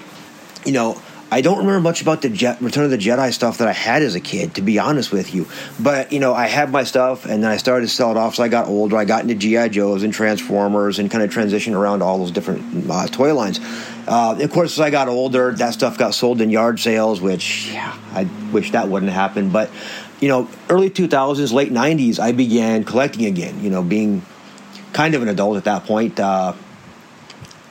you know, I don't remember much about the Je- Return of the Jedi stuff that I had as a kid, to be honest with you. But you know, I had my stuff, and then I started to sell it off. So I got older. I got into GI Joes and Transformers, and kind of transitioned around all those different uh, toy lines. Uh, of course, as I got older, that stuff got sold in yard sales, which yeah, I wish that wouldn't happen. But you know, early 2000s, late 90s, I began collecting again. You know, being kind of an adult at that point. Uh,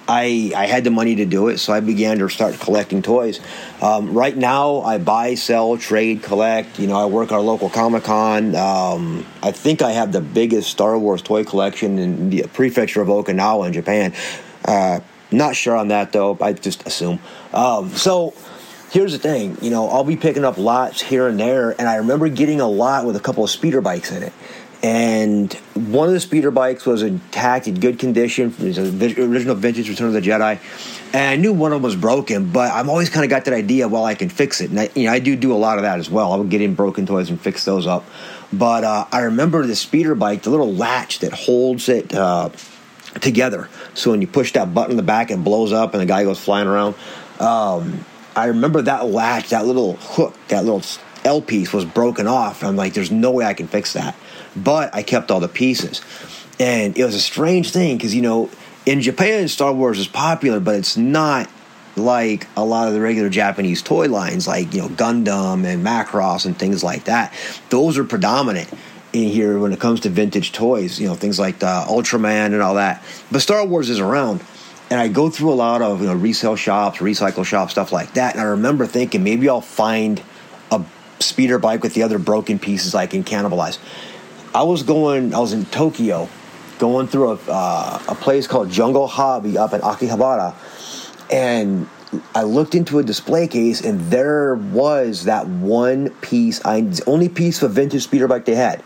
I, I had the money to do it, so I began to start collecting toys. Um, right now, I buy, sell, trade, collect. You know, I work at our local Comic Con. Um, I think I have the biggest Star Wars toy collection in the prefecture of Okinawa in Japan. Uh, not sure on that though. I just assume. Um, so here's the thing. You know, I'll be picking up lots here and there, and I remember getting a lot with a couple of speeder bikes in it. And one of the speeder bikes was intact, in good condition. It was an original vintage Return of the Jedi. And I knew one of them was broken, but I've always kind of got that idea, well, I can fix it. And I, you know, I do do a lot of that as well. I would get in broken toys and fix those up. But uh, I remember the speeder bike, the little latch that holds it uh, together. So when you push that button in the back, it blows up and the guy goes flying around. Um, I remember that latch, that little hook, that little L piece was broken off. I'm like, there's no way I can fix that. But I kept all the pieces. And it was a strange thing because, you know, in Japan, Star Wars is popular, but it's not like a lot of the regular Japanese toy lines, like, you know, Gundam and Macross and things like that. Those are predominant in here when it comes to vintage toys, you know, things like the Ultraman and all that. But Star Wars is around. And I go through a lot of you know resale shops, recycle shops, stuff like that. And I remember thinking maybe I'll find a speeder bike with the other broken pieces I can cannibalize. I was going, I was in Tokyo, going through a, uh, a place called Jungle Hobby up in Akihabara, and I looked into a display case, and there was that one piece, I, the only piece of vintage speeder bike they had.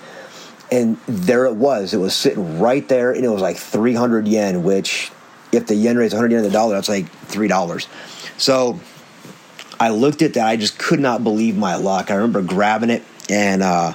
And there it was. It was sitting right there, and it was like 300 yen, which, if the yen rate's 100 yen to the dollar, that's like $3. So I looked at that. I just could not believe my luck. I remember grabbing it, and uh,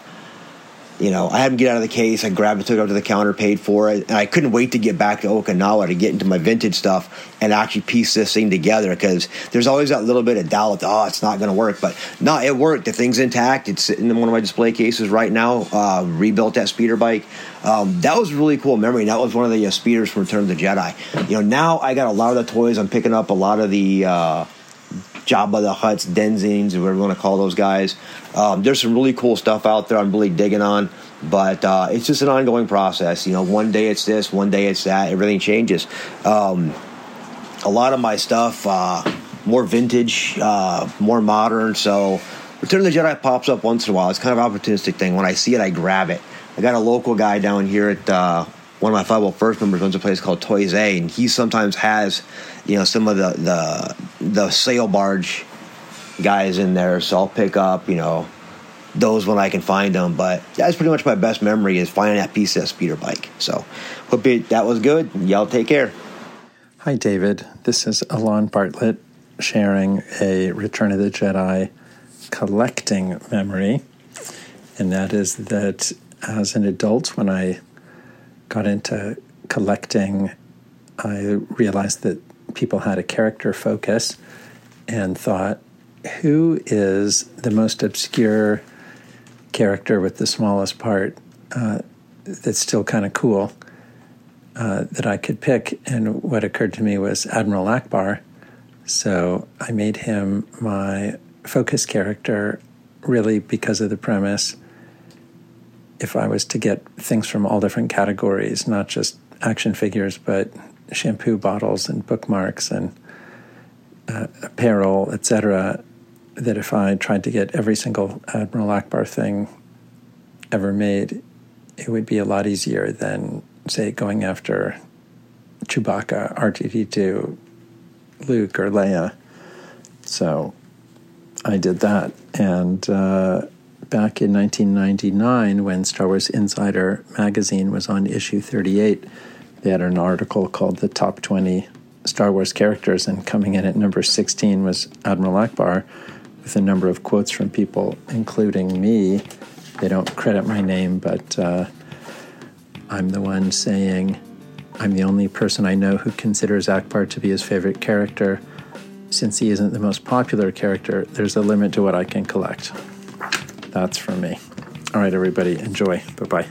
you know, I had him get out of the case. I grabbed it, took it up to the counter, paid for it, and I couldn't wait to get back to Okinawa to get into my vintage stuff and actually piece this thing together because there's always that little bit of doubt. That oh, it's not going to work, but no, it worked. The thing's intact. It's sitting in one of my display cases right now. Uh, rebuilt that speeder bike. Um, that was really cool memory. That was one of the uh, speeders from Return of the Jedi. You know, now I got a lot of the toys. I'm picking up a lot of the. Uh, Jabba the Hutt's, Denzins, whatever you want to call those guys. Um, there's some really cool stuff out there I'm really digging on, but uh, it's just an ongoing process. You know, one day it's this, one day it's that. Everything changes. Um, a lot of my stuff, uh, more vintage, uh, more modern. So Return of the Jedi pops up once in a while. It's kind of opportunistic thing. When I see it, I grab it. I got a local guy down here at uh, one of my 501st members runs a place called Toys A, and he sometimes has, you know, some of the the the sail barge guys in there. So I'll pick up, you know, those when I can find them. But that's pretty much my best memory is finding that piece of speeder bike. So hope it, that was good. Y'all take care. Hi, David. This is Elon Bartlett sharing a Return of the Jedi collecting memory. And that is that as an adult, when I got into collecting, I realized that people had a character focus and thought, who is the most obscure character with the smallest part uh, that's still kind of cool uh, that I could pick? And what occurred to me was Admiral Ackbar. So I made him my focus character really because of the premise if I was to get things from all different categories, not just action figures, but shampoo bottles and bookmarks and uh, apparel, etc., that if I tried to get every single Admiral Ackbar thing ever made, it would be a lot easier than, say, going after Chewbacca, R2D2, Luke, or Leia. So I did that. And uh, back in 1999 when Star Wars Insider magazine was on issue 38. They had an article called The Top 20 Star Wars Characters, and coming in at number 16 was Admiral Ackbar with a number of quotes from people, including me. They don't credit my name, but uh, I'm the one saying, I'm the only person I know who considers Ackbar to be his favorite character. Since he isn't the most popular character, there's a limit to what I can collect. That's from me. All right, everybody, enjoy. Bye bye.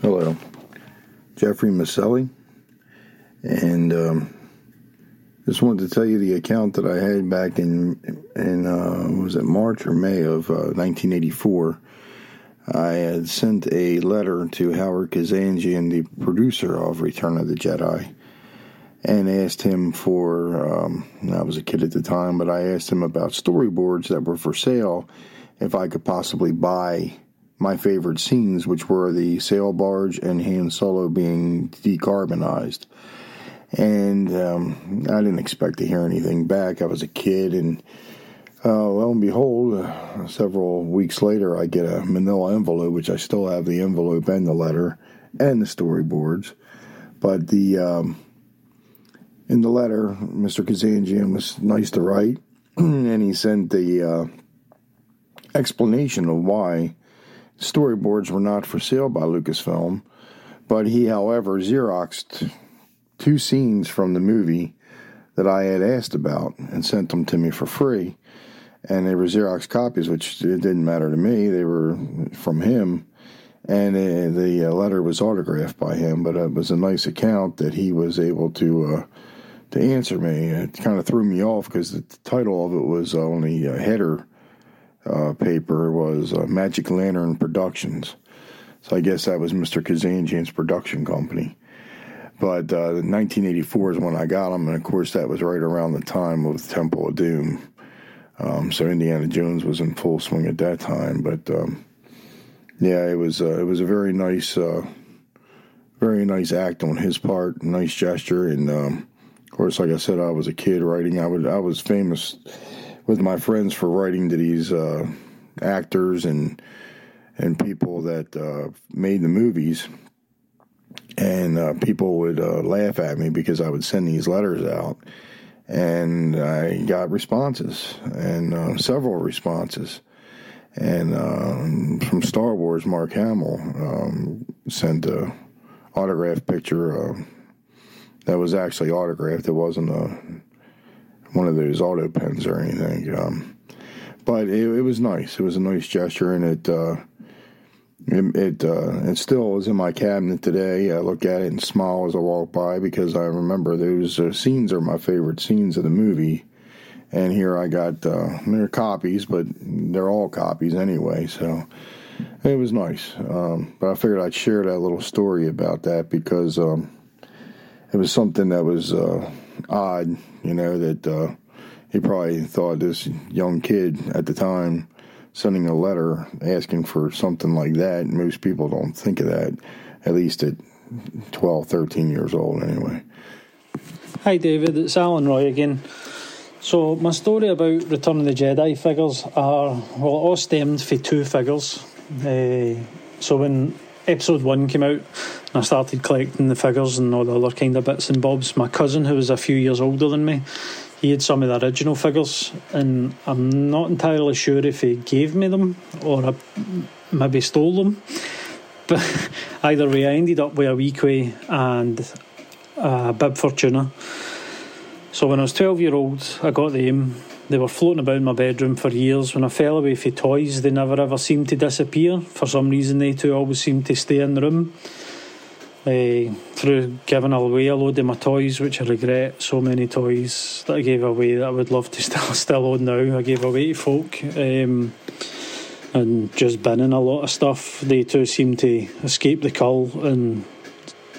Hello, Jeffrey Miceli, and um, just wanted to tell you the account that I had back in in uh, was it March or May of uh, 1984. I had sent a letter to Howard Kazanjian, the producer of Return of the Jedi, and asked him for. Um, I was a kid at the time, but I asked him about storyboards that were for sale, if I could possibly buy my favorite scenes, which were the sail barge and Han Solo being decarbonized and um, I didn't expect to hear anything back. I was a kid, and uh, lo and behold, uh, several weeks later, I get a manila envelope, which I still have the envelope and the letter and the storyboards. But the um, in the letter, Mr. Kazanjian was nice to write, and he sent the uh, explanation of why storyboards were not for sale by Lucasfilm. But he, however, Xeroxed two scenes from the movie that I had asked about and sent them to me for free. And they were Xerox copies, which it didn't matter to me. They were from him. And uh, the uh, letter was autographed by him, but it was a nice account that he was able to uh, to answer me. It kind of threw me off because the title of it was only a header uh, paper was uh, Magic Lantern Productions. So I guess that was Mr. Kazanjian's production company. But uh, 1984 is when I got them, and of course that was right around the time of Temple of Doom. Um, so Indiana Jones was in full swing at that time. But um, yeah, it was uh, it was a very nice, uh, very nice act on his part, nice gesture, and um, of course, like I said, I was a kid writing. I would I was famous with my friends for writing to these uh, actors and and people that uh, made the movies. And uh, people would uh, laugh at me because I would send these letters out, and I got responses and uh, several responses. And um, from Star Wars, Mark Hamill um, sent a autograph picture uh, that was actually autographed. It wasn't a one of those auto pens or anything. Um, but it, it, was nice. It was a nice gesture, and it uh, it it, uh, it, still is in my cabinet today. I look at it and smile as I walk by because I remember those uh, scenes are my favorite scenes of the movie. And here I got uh, they're copies, but they're all copies anyway. So it was nice. Um, but I figured I'd share that little story about that because um, it was something that was uh, odd. You know that uh, he probably thought this young kid at the time sending a letter asking for something like that. Most people don't think of that, at least at 12, 13 years old, anyway. Hi, David. It's Allan Roy again. So, my story about Return of the Jedi figures are, well, all stemmed from two figures. Uh, so, when episode one came out I started collecting the figures and all the other kind of bits and bobs, my cousin, who was a few years older than me, he had some of the original figures, and I'm not entirely sure if he gave me them or I maybe stole them. But either way, I ended up with a Weequay and a Bib Fortuna. So when I was 12 year old, I got them. They were floating about in my bedroom for years. When I fell away from toys, they never ever seemed to disappear. For some reason, they two always seemed to stay in the room uh, through giving away a load of my toys, which I regret. So many toys that I gave away that I would love to still still own now. I gave away to folk. Um, and just binning a lot of stuff. They too seem to escape the cull and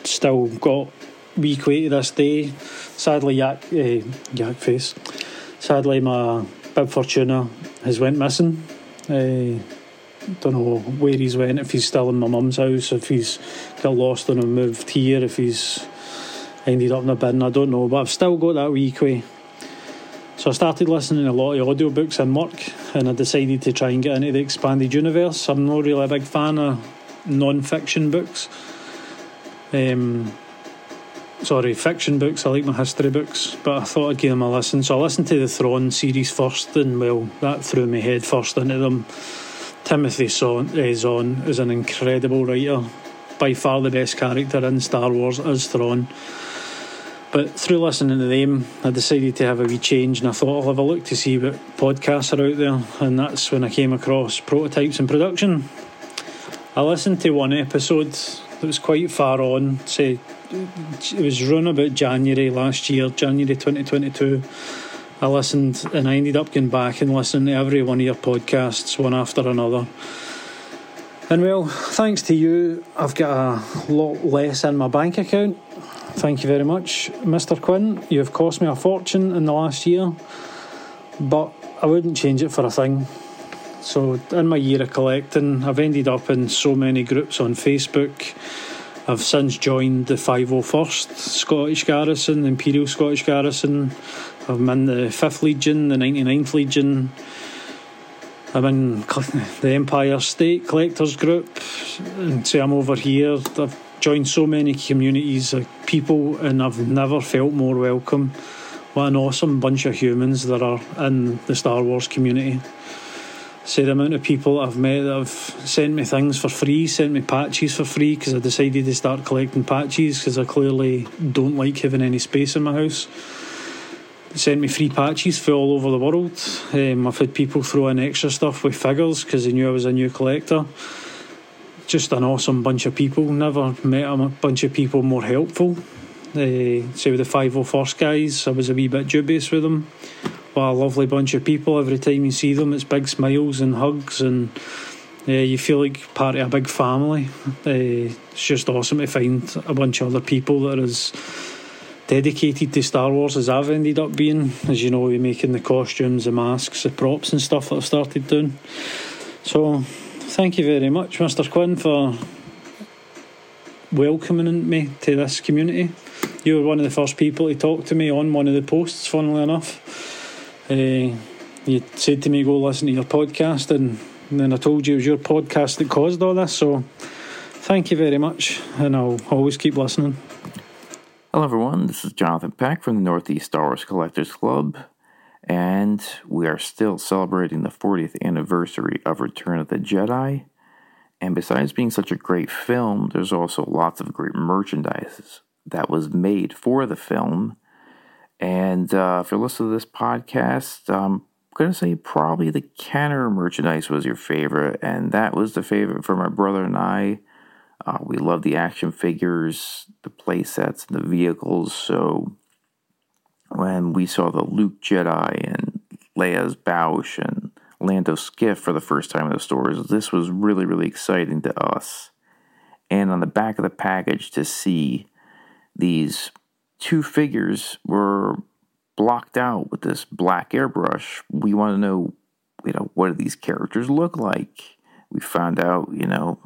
still got Weequay to this day. Sadly, Yak, uh, Yak Face. Sadly, my Bib Fortuna has went missing. Uh, don't know where he's went, if he's still in my mum's house, if he's got lost and moved here, if he's ended up in a bin, I don't know. But I've still got that Weequay. So I started listening to a lot of audiobooks in work and I decided to try and get into the expanded universe. I'm not really a big fan of non fiction books. Um, sorry, fiction books. I like my history books, but I thought I'd give them a listen. So I listened to the Thrawn series first, and well, that threw me head first into them. Timothy eh, Zahn is an incredible writer, by far the best character in Star Wars is Thrawn. But through listening to them, I decided to have a wee change, and I thought I'll have a look to see what podcasts are out there, and that's when I came across Prototypes and Production. I listened to one episode that was quite far on, say it was run about January last year, January 2022 I listened and I ended up going back and listening to every one of your podcasts, one after another. And well, thanks to you, I've got a lot less in my bank account. Thank you very much, Mr. Quinn. You've cost me a fortune in the last year, but I wouldn't change it for a thing. So, in my year of collecting, I've ended up in so many groups on Facebook. I've since joined the 501st Scottish Garrison, Imperial Scottish Garrison, I'm in the 5th Legion, the 99th Legion. I'm in the Empire State Collectors Group. And say I'm over here. I've joined so many communities of people and I've never felt more welcome. What an awesome bunch of humans that are in the Star Wars community. Say the amount of people I've met that have sent me things for free, sent me patches for free because I decided to start collecting patches because I clearly don't like having any space in my house sent me free patches for all over the world. Um, I've had people throw in extra stuff with figures because they knew I was a new collector. Just an awesome bunch of people. Never met a bunch of people more helpful. Uh, say with the 501st guys, I was a wee bit dubious with them. But a lovely bunch of people. Every time you see them, it's big smiles and hugs, and uh, you feel like part of a big family. Uh, it's just awesome to find a bunch of other people that is dedicated to Star Wars as I've ended up being. As you know, we're making the costumes, the masks, the props, and stuff that I've started doing. So, thank you very much, Mr. Quinn, for welcoming me to this community. you were one of the first people to talk to me on one of the posts. Funnily enough, uh, you said to me, "Go listen to your podcast," and, and then I told you it was your podcast that caused all this. So, thank you very much, and I'll always keep listening. Hello, everyone. This is Jonathan Peck from the Northeast Star Wars Collectors Club, and we are still celebrating the 40th anniversary of Return of the Jedi. And besides being such a great film, there's also lots of great merchandise that was made for the film. And uh, if you're listening to this podcast, I'm going to say probably the Kenner merchandise was your favorite, and that was the favorite for my brother and I. Uh, we love the action figures, the play sets, and the vehicles. So when we saw the Luke Jedi and Leia's Boushh and Lando Skiff for the first time in the stores, this was really, really exciting to us. And on the back of the package to see these two figures were blocked out with this black airbrush. We want to know, you know, what do these characters look like? We found out, you know,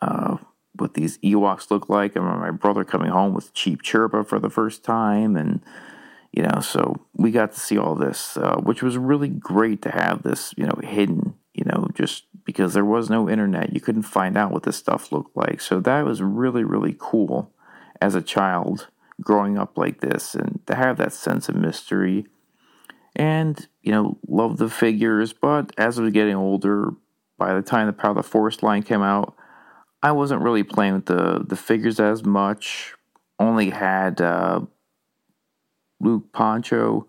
uh, what these Ewoks look like. I remember my brother coming home with Chief Chirpa for the first time, and you know, so we got to see all this, uh, which was really great to have this, you know, hidden, you know, just because there was no internet, you couldn't find out what this stuff looked like. So that was really, really cool as a child growing up like this and to have that sense of mystery and you know love the figures but as I was getting older by the time the power of the force line came out i wasn't really playing with the the figures as much. Only had uh, luke poncho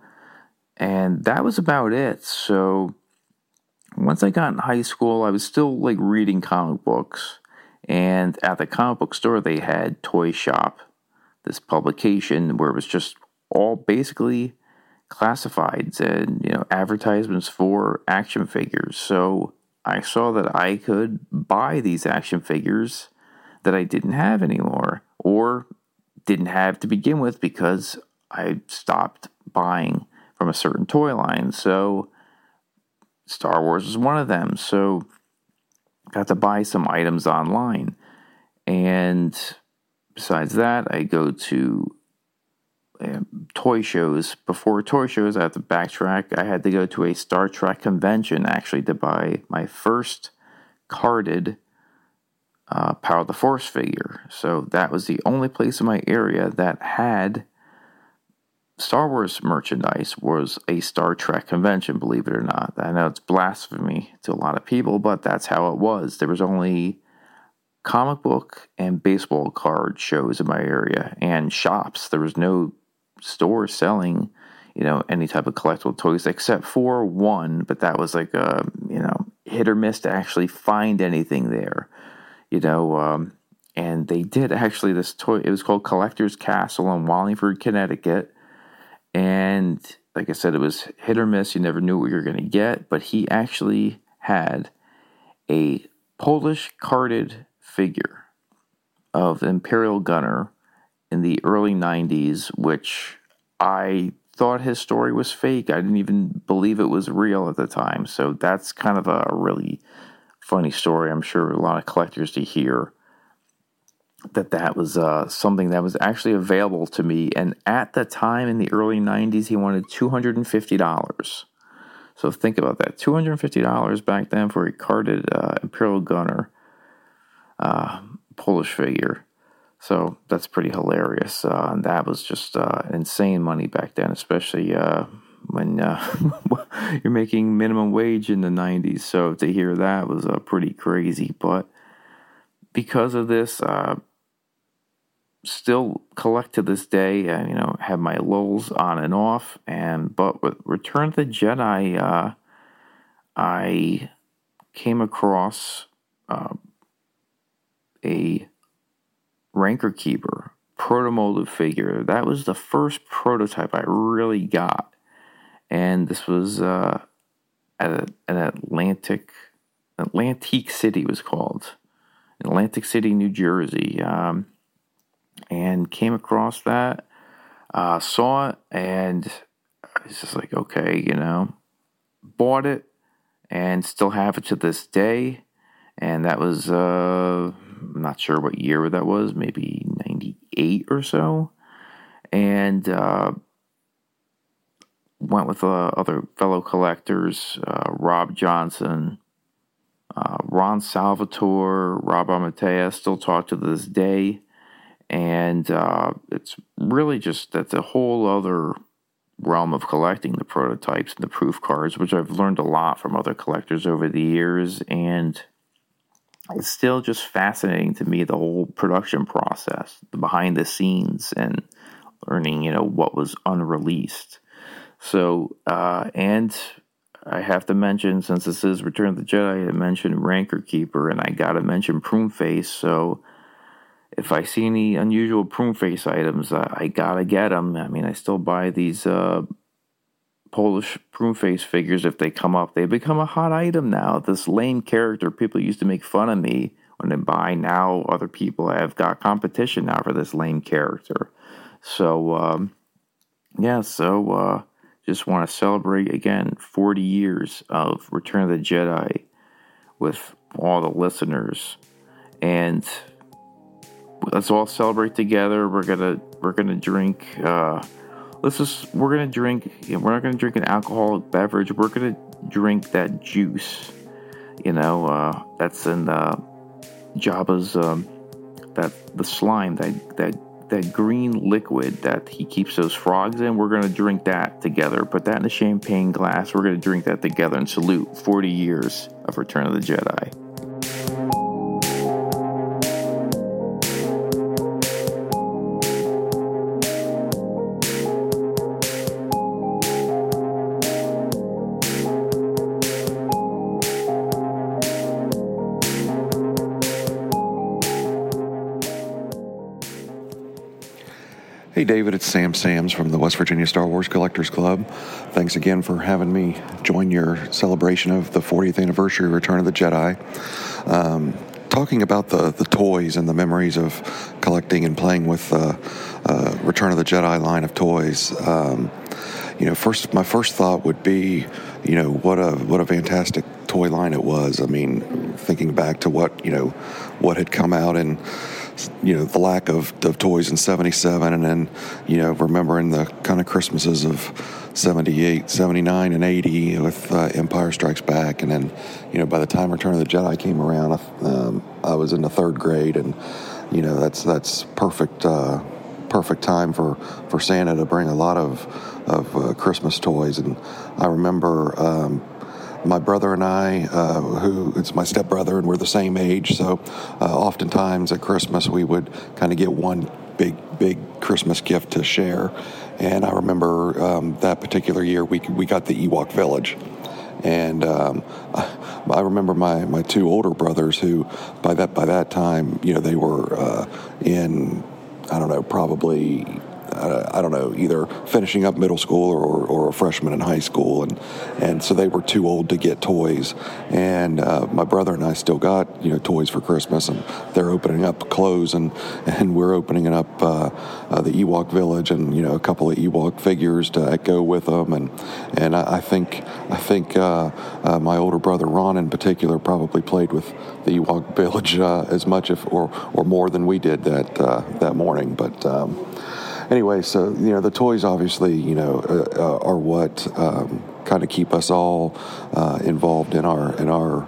and that was about it. So once i got in high school i was still like reading comic books. And at the comic book store they had toy shop this publication where it was just all basically classifieds and you know advertisements for action figures. So I saw that I could buy these action figures that I didn't have anymore or didn't have to begin with because I stopped buying from a certain toy line. So Star Wars was one of them. So got to buy some items online. And besides that, I go to toy shows. Before toy shows, I have to backtrack. I had to go to a Star Trek convention actually to buy my first carded uh, Power of the Force figure. So that was the only place in my area that had Star Wars merchandise was a Star Trek convention, believe it or not. I know it's blasphemy to a lot of people, but that's how it was. There was only comic book and baseball card shows in my area and shops. There was no store selling, you know, any type of collectible toys except for one, but that was like a, you know, hit or miss to actually find anything there, you know. Um, and they did actually this toy, it was called Collector's Castle in Wallingford, Connecticut. And like I said, it was hit or miss. You never knew what you were going to get, but he actually had a Polish carded figure of Imperial Gunner in the early 90s, which I thought his story was fake. I didn't even believe it was real at the time. So that's kind of a really funny story. I'm sure a lot of collectors to hear that that was uh, something that was actually available to me. And at the time in the early 90s, he wanted $250. So think about that $250 back then for a carded uh, Imperial Gunner uh, Polish figure. So that's pretty hilarious. Uh, and that was just uh, insane money back then, especially uh, when uh, you're making minimum wage in the 90s. So to hear that was uh, pretty crazy. But because of this, uh, still collect to this day. You know, have my lulls on and off. And but with Return of the Jedi, I came across a Rancor Keeper protomolded figure. That was the first prototype I really got. And this was uh, at an Atlantic, Atlantic City was called. Atlantic City, New Jersey. Um, and came across that, uh, saw it, and it's just like, okay, you know, bought it and still have it to this day. And that was, uh, I'm not sure what year that was, maybe 98 or so. and uh, went with uh, other fellow collectors, uh, Rob Johnson, uh, Ron Salvatore, Rob Amatea, still talk to this day. And uh, it's really just that's a whole other realm of collecting the prototypes and the proof cards, which I've learned a lot from other collectors over the years. And it's still just fascinating to me the whole production process, the behind the scenes, and learning, you know, what was unreleased. So, uh, and I have to mention, since this is Return of the Jedi, I mentioned Rancor Keeper, and I gotta mention Prune Face. So, if I see any unusual Prune Face items, uh, I gotta get them. I mean, I still buy these uh, Polish Prune Face figures if they come up. They become a hot item now. This lame character, people used to make fun of me when they buy. Now, other people have got competition now for this lame character. So, um, yeah, so uh, just want to celebrate again 40 years of Return of the Jedi with all the listeners. And let's all celebrate together. We're gonna we're gonna drink. Uh, let's just we're gonna drink. We're not gonna drink an alcoholic beverage. We're gonna drink that juice. You know, uh, that's in uh, Jabba's um, that the slime that that that green liquid that he keeps those frogs in. We're gonna drink that together. Put that in a champagne glass. We're gonna drink that together and salute 40 years of Return of the Jedi. Hey, David, it's Sam Sams from the West Virginia Star Wars Collectors Club. Thanks again for having me join your celebration of the 40th anniversary of Return of the Jedi. Um, talking about the, the toys and the memories of collecting and playing with uh, uh, Return of the Jedi line of toys. Um, you know, first my first thought would be, you know, what a what a fantastic toy line it was. I mean, thinking back to what you know, what had come out and you know the lack of, of toys in 77 and then you know remembering the kind of christmases of 78 79 and 80 with uh, empire strikes back. And then you know by the time return of the jedi came around um, i was in the third grade and you know that's that's perfect uh, perfect time for for santa to bring a lot of of uh, christmas toys. And i remember um, my brother and I, uh, who it's my stepbrother, and we're the same age. So, uh, oftentimes at Christmas, we would kind of get one big, big Christmas gift to share. And I remember um, that particular year, we we got the Ewok Village. And um, I remember my, my two older brothers who, by that by that time, you know, they were uh, in I don't know, probably uh, I don't know, either finishing up middle school or, or, a freshman in high school, and and so they were too old to get toys. And uh, my brother and I still got you know toys for Christmas, and they're opening up clothes, and and we're opening up uh, uh, the Ewok Village, and you know a couple of Ewok figures to go with them, and and I, I think I think uh, uh, my older brother Ron in particular probably played with the Ewok Village as much if or or more than we did that that morning, but. Um, anyway, so you know the toys obviously you know uh, uh, are what um, kind of keep us all uh, involved in our in our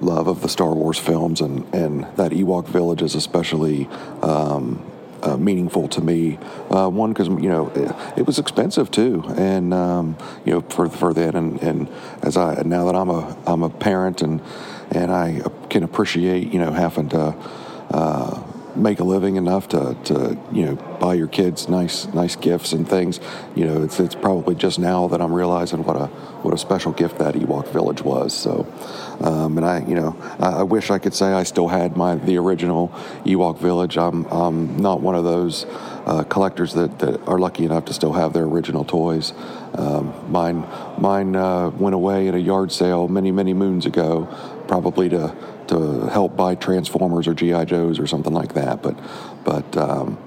love of the Star Wars films, and and that Ewok Village is especially. Um, uh, meaningful to me. Uh, one because you know it, it, was expensive too, and um, you know for for that, and, and as I now that I'm a I'm a parent and and I can appreciate you know having to uh, make a living enough to, to you know buy your kids nice nice gifts and things. You know, it's it's probably just now that I'm realizing what a what a special gift that Ewok Village was. So, um, and I you know I, I, wish I could say I still had my the original Ewok Village. I'm I'm not one of those uh, collectors that, that are lucky enough to still have their original toys. Um, mine mine uh, went away at a yard sale many many moons ago, probably to to help buy Transformers or GI Joes or something like that. But but um,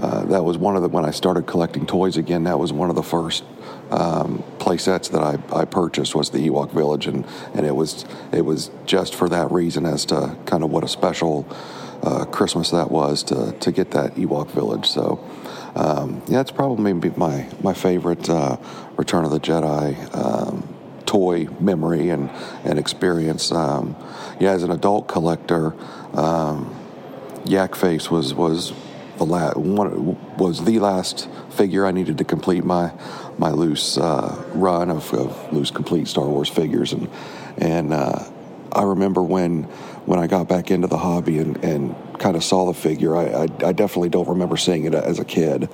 uh, that was one of the when I started collecting toys again. That was one of the first um, play sets that I, I purchased was the Ewok Village, and, and it was it was just for that reason as to kind of what a special uh, Christmas that was to to get that Ewok Village. So. um, yeah, it's probably my my favorite uh, Return of the Jedi um, toy memory and and experience. Um, yeah, as an adult collector, um, Yak Face was was the la- one was the last figure I needed to complete my my loose uh, run of, of, loose complete Star Wars figures, and and uh, I remember when when I got back into the hobby and, and kind of saw the figure. I, I, I definitely don't remember seeing it as a kid,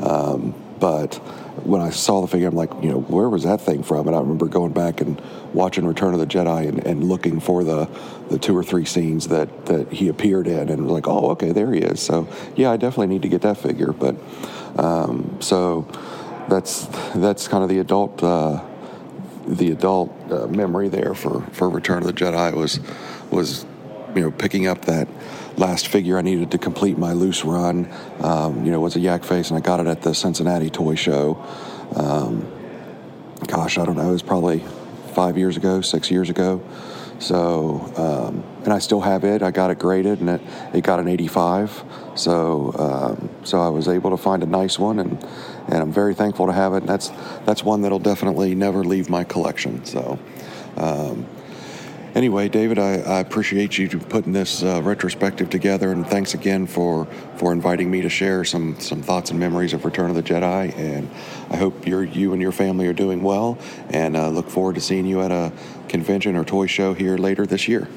um, but when I saw the figure, I'm like, you know, where was that thing from? And I remember going back and watching Return of the Jedi and, and looking for the, the two or three scenes that, that he appeared in, and was like, oh, okay, there he is. So yeah, I definitely need to get that figure. But um, so that's that's kind of the adult uh, the adult uh, memory there for, for Return of the Jedi was was you know picking up that last figure I needed to complete my loose run. Um, you know, was a yak face, and I got it at the Cincinnati Toy Show. Um, gosh, I don't know. It was probably five years ago, six years ago. So, um, and I still have it. I got it graded, and it, it got an 85. So, um, so I was able to find a nice one, and and I'm very thankful to have it. And that's that's one that'll definitely never leave my collection. So. Um, anyway, David, I, I, appreciate you putting this uh, retrospective together, and thanks again for for inviting me to share some some thoughts and memories of Return of the Jedi. And I hope you you and your family are doing well, and uh, look forward to seeing you at a convention or toy show here later this year.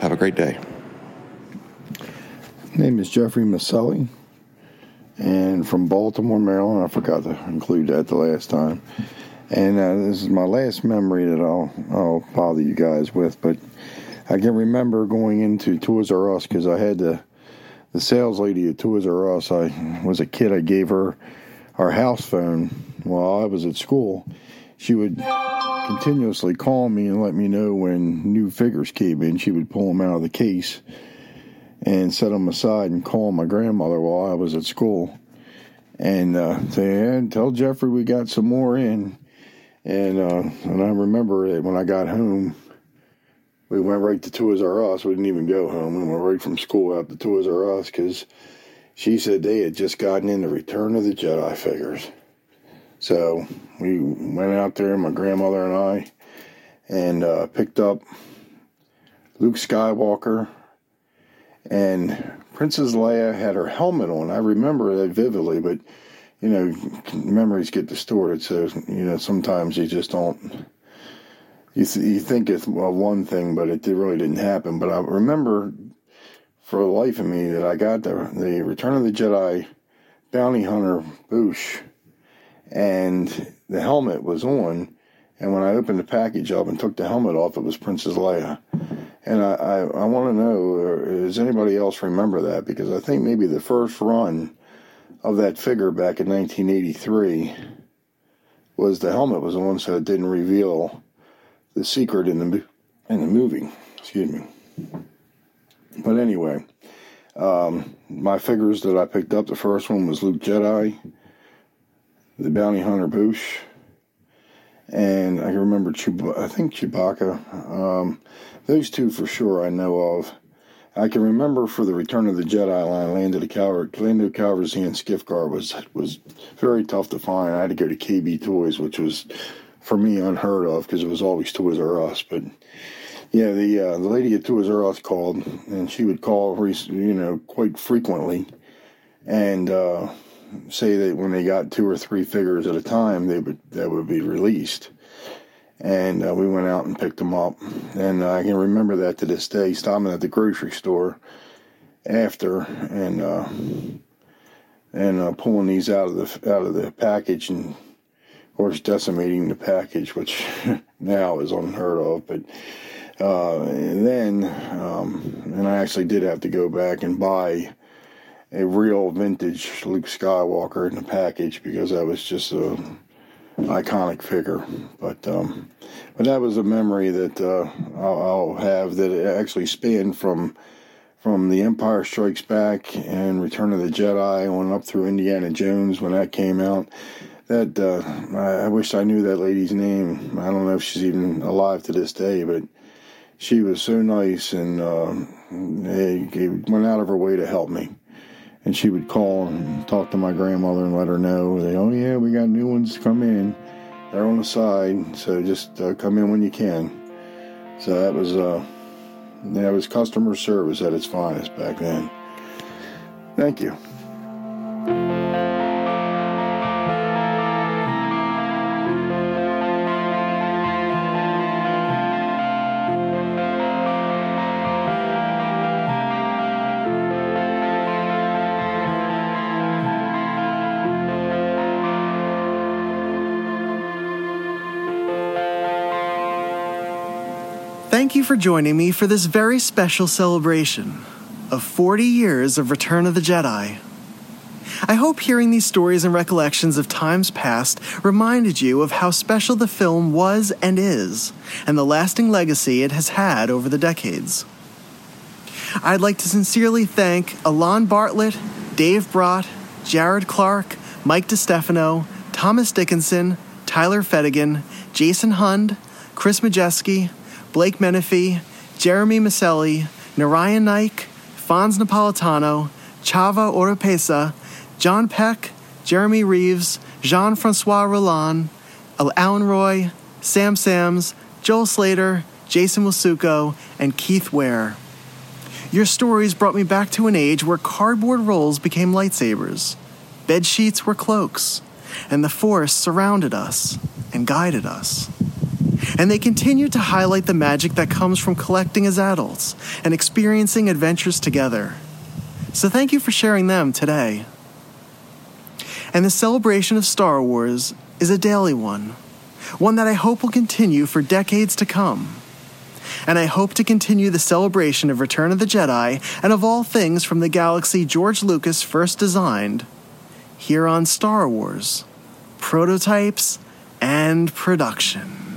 Have a great day. Name is Jeffrey Miceli, and from Baltimore, Maryland. I forgot to include that the last time. And uh, this is my last memory that I'll, I'll bother you guys with, but I can remember going into Toys R Us because I had the the sales lady at Toys R Us. I was a kid. I gave her our house phone while I was at school. She would continuously call me and let me know when new figures came in. She would pull them out of the case and set them aside and call my grandmother while I was at school and uh, say, "Tell Jeffrey we got some more in." And uh, and I remember that when I got home, we went right to Toys R Us. We didn't even go home. We went right from school out to Toys R Us because she said they had just gotten in the Return of the Jedi figures. So we went out there, my grandmother and I, and uh, picked up Luke Skywalker and Princess Leia had her helmet on. I remember that vividly, but you know, memories get distorted. So, you know, sometimes you just don't, you, th- you think it's well, one thing, but it really didn't happen. But I remember for the life of me that I got the, the Return of the Jedi bounty hunter Boushh and the helmet was on. And when I opened the package up and took the helmet off, it was Princess Leia. And I, I, I want to know, uh, does anybody else remember that? Because I think maybe the first run of that figure back in 1983 was the helmet was on, so it didn't reveal the secret in the in the movie. Excuse me. But anyway, um, my figures that I picked up, the first one was Luke Jedi, the Bounty Hunter Boushh, and I can remember I think Chewbacca. Um, those two for sure I know of. I can remember for the Return of the Jedi line, Lando Calvert, Lando Calrissian Skiff Guard was was very tough to find. I had to go to KB Toys, which was for me unheard of because it was always Toys R Us. But yeah, the uh, the lady at Toys R Us called, and she would call, you know, quite frequently, and uh, say that when they got two or three figures at a time, they would that would be released and uh, we went out and picked them up. And uh, I can remember that to this day, stopping at the grocery store after and uh, and uh, pulling these out of the out of the package and of course decimating the package, which now is unheard of. But uh, then um, and I actually did have to go back and buy a real vintage Luke Skywalker in the package because that was just a iconic figure. But um, but that was a memory that uh, I'll, I'll, have that actually spanned from from The Empire Strikes Back and Return of the Jedi on up through Indiana Jones when that came out. That uh, I, I wish I knew that lady's name. I don't know if she's even alive to this day, but she was so nice and uh, went out of her way to help me and she would call and talk to my grandmother and let her know, oh yeah, we got new ones to come in. They're on the side, so just uh, come in when you can. So that was uh, that was customer service at its finest back then. Thank you. For joining me for this very special celebration of 40 years of Return of the Jedi. I hope hearing these stories and recollections of times past reminded you of how special the film was and is, and the lasting legacy it has had over the decades. I'd like to sincerely thank Elon Bartlett, Dave Brott, Jarrod Clark, Mike DeStefano, Thomas Dickinson, Tyler Fedigan, Jason Hund, Chris Majewski, Blake Menefee, Jeremy Miceli, Narayan Naik, Fonz Napolitano, Chava Oropesa, Jon Peck, Jeremy Reaves, Jean François Rolland, Allan Roy, Sam Sams, Joel Slater, Jason Wasulko, and Keith Ware. Your stories brought me back to an age where cardboard rolls became lightsabers, bed sheets were cloaks, and the Force surrounded us and guided us. And they continue to highlight the magic that comes from collecting as adults and experiencing adventures together. So thank you for sharing them today. And the celebration of Star Wars is a daily one, one that I hope will continue for decades to come. And I hope to continue the celebration of Return of the Jedi and of all things from the galaxy George Lucas first designed here on Star Wars, prototypes and production.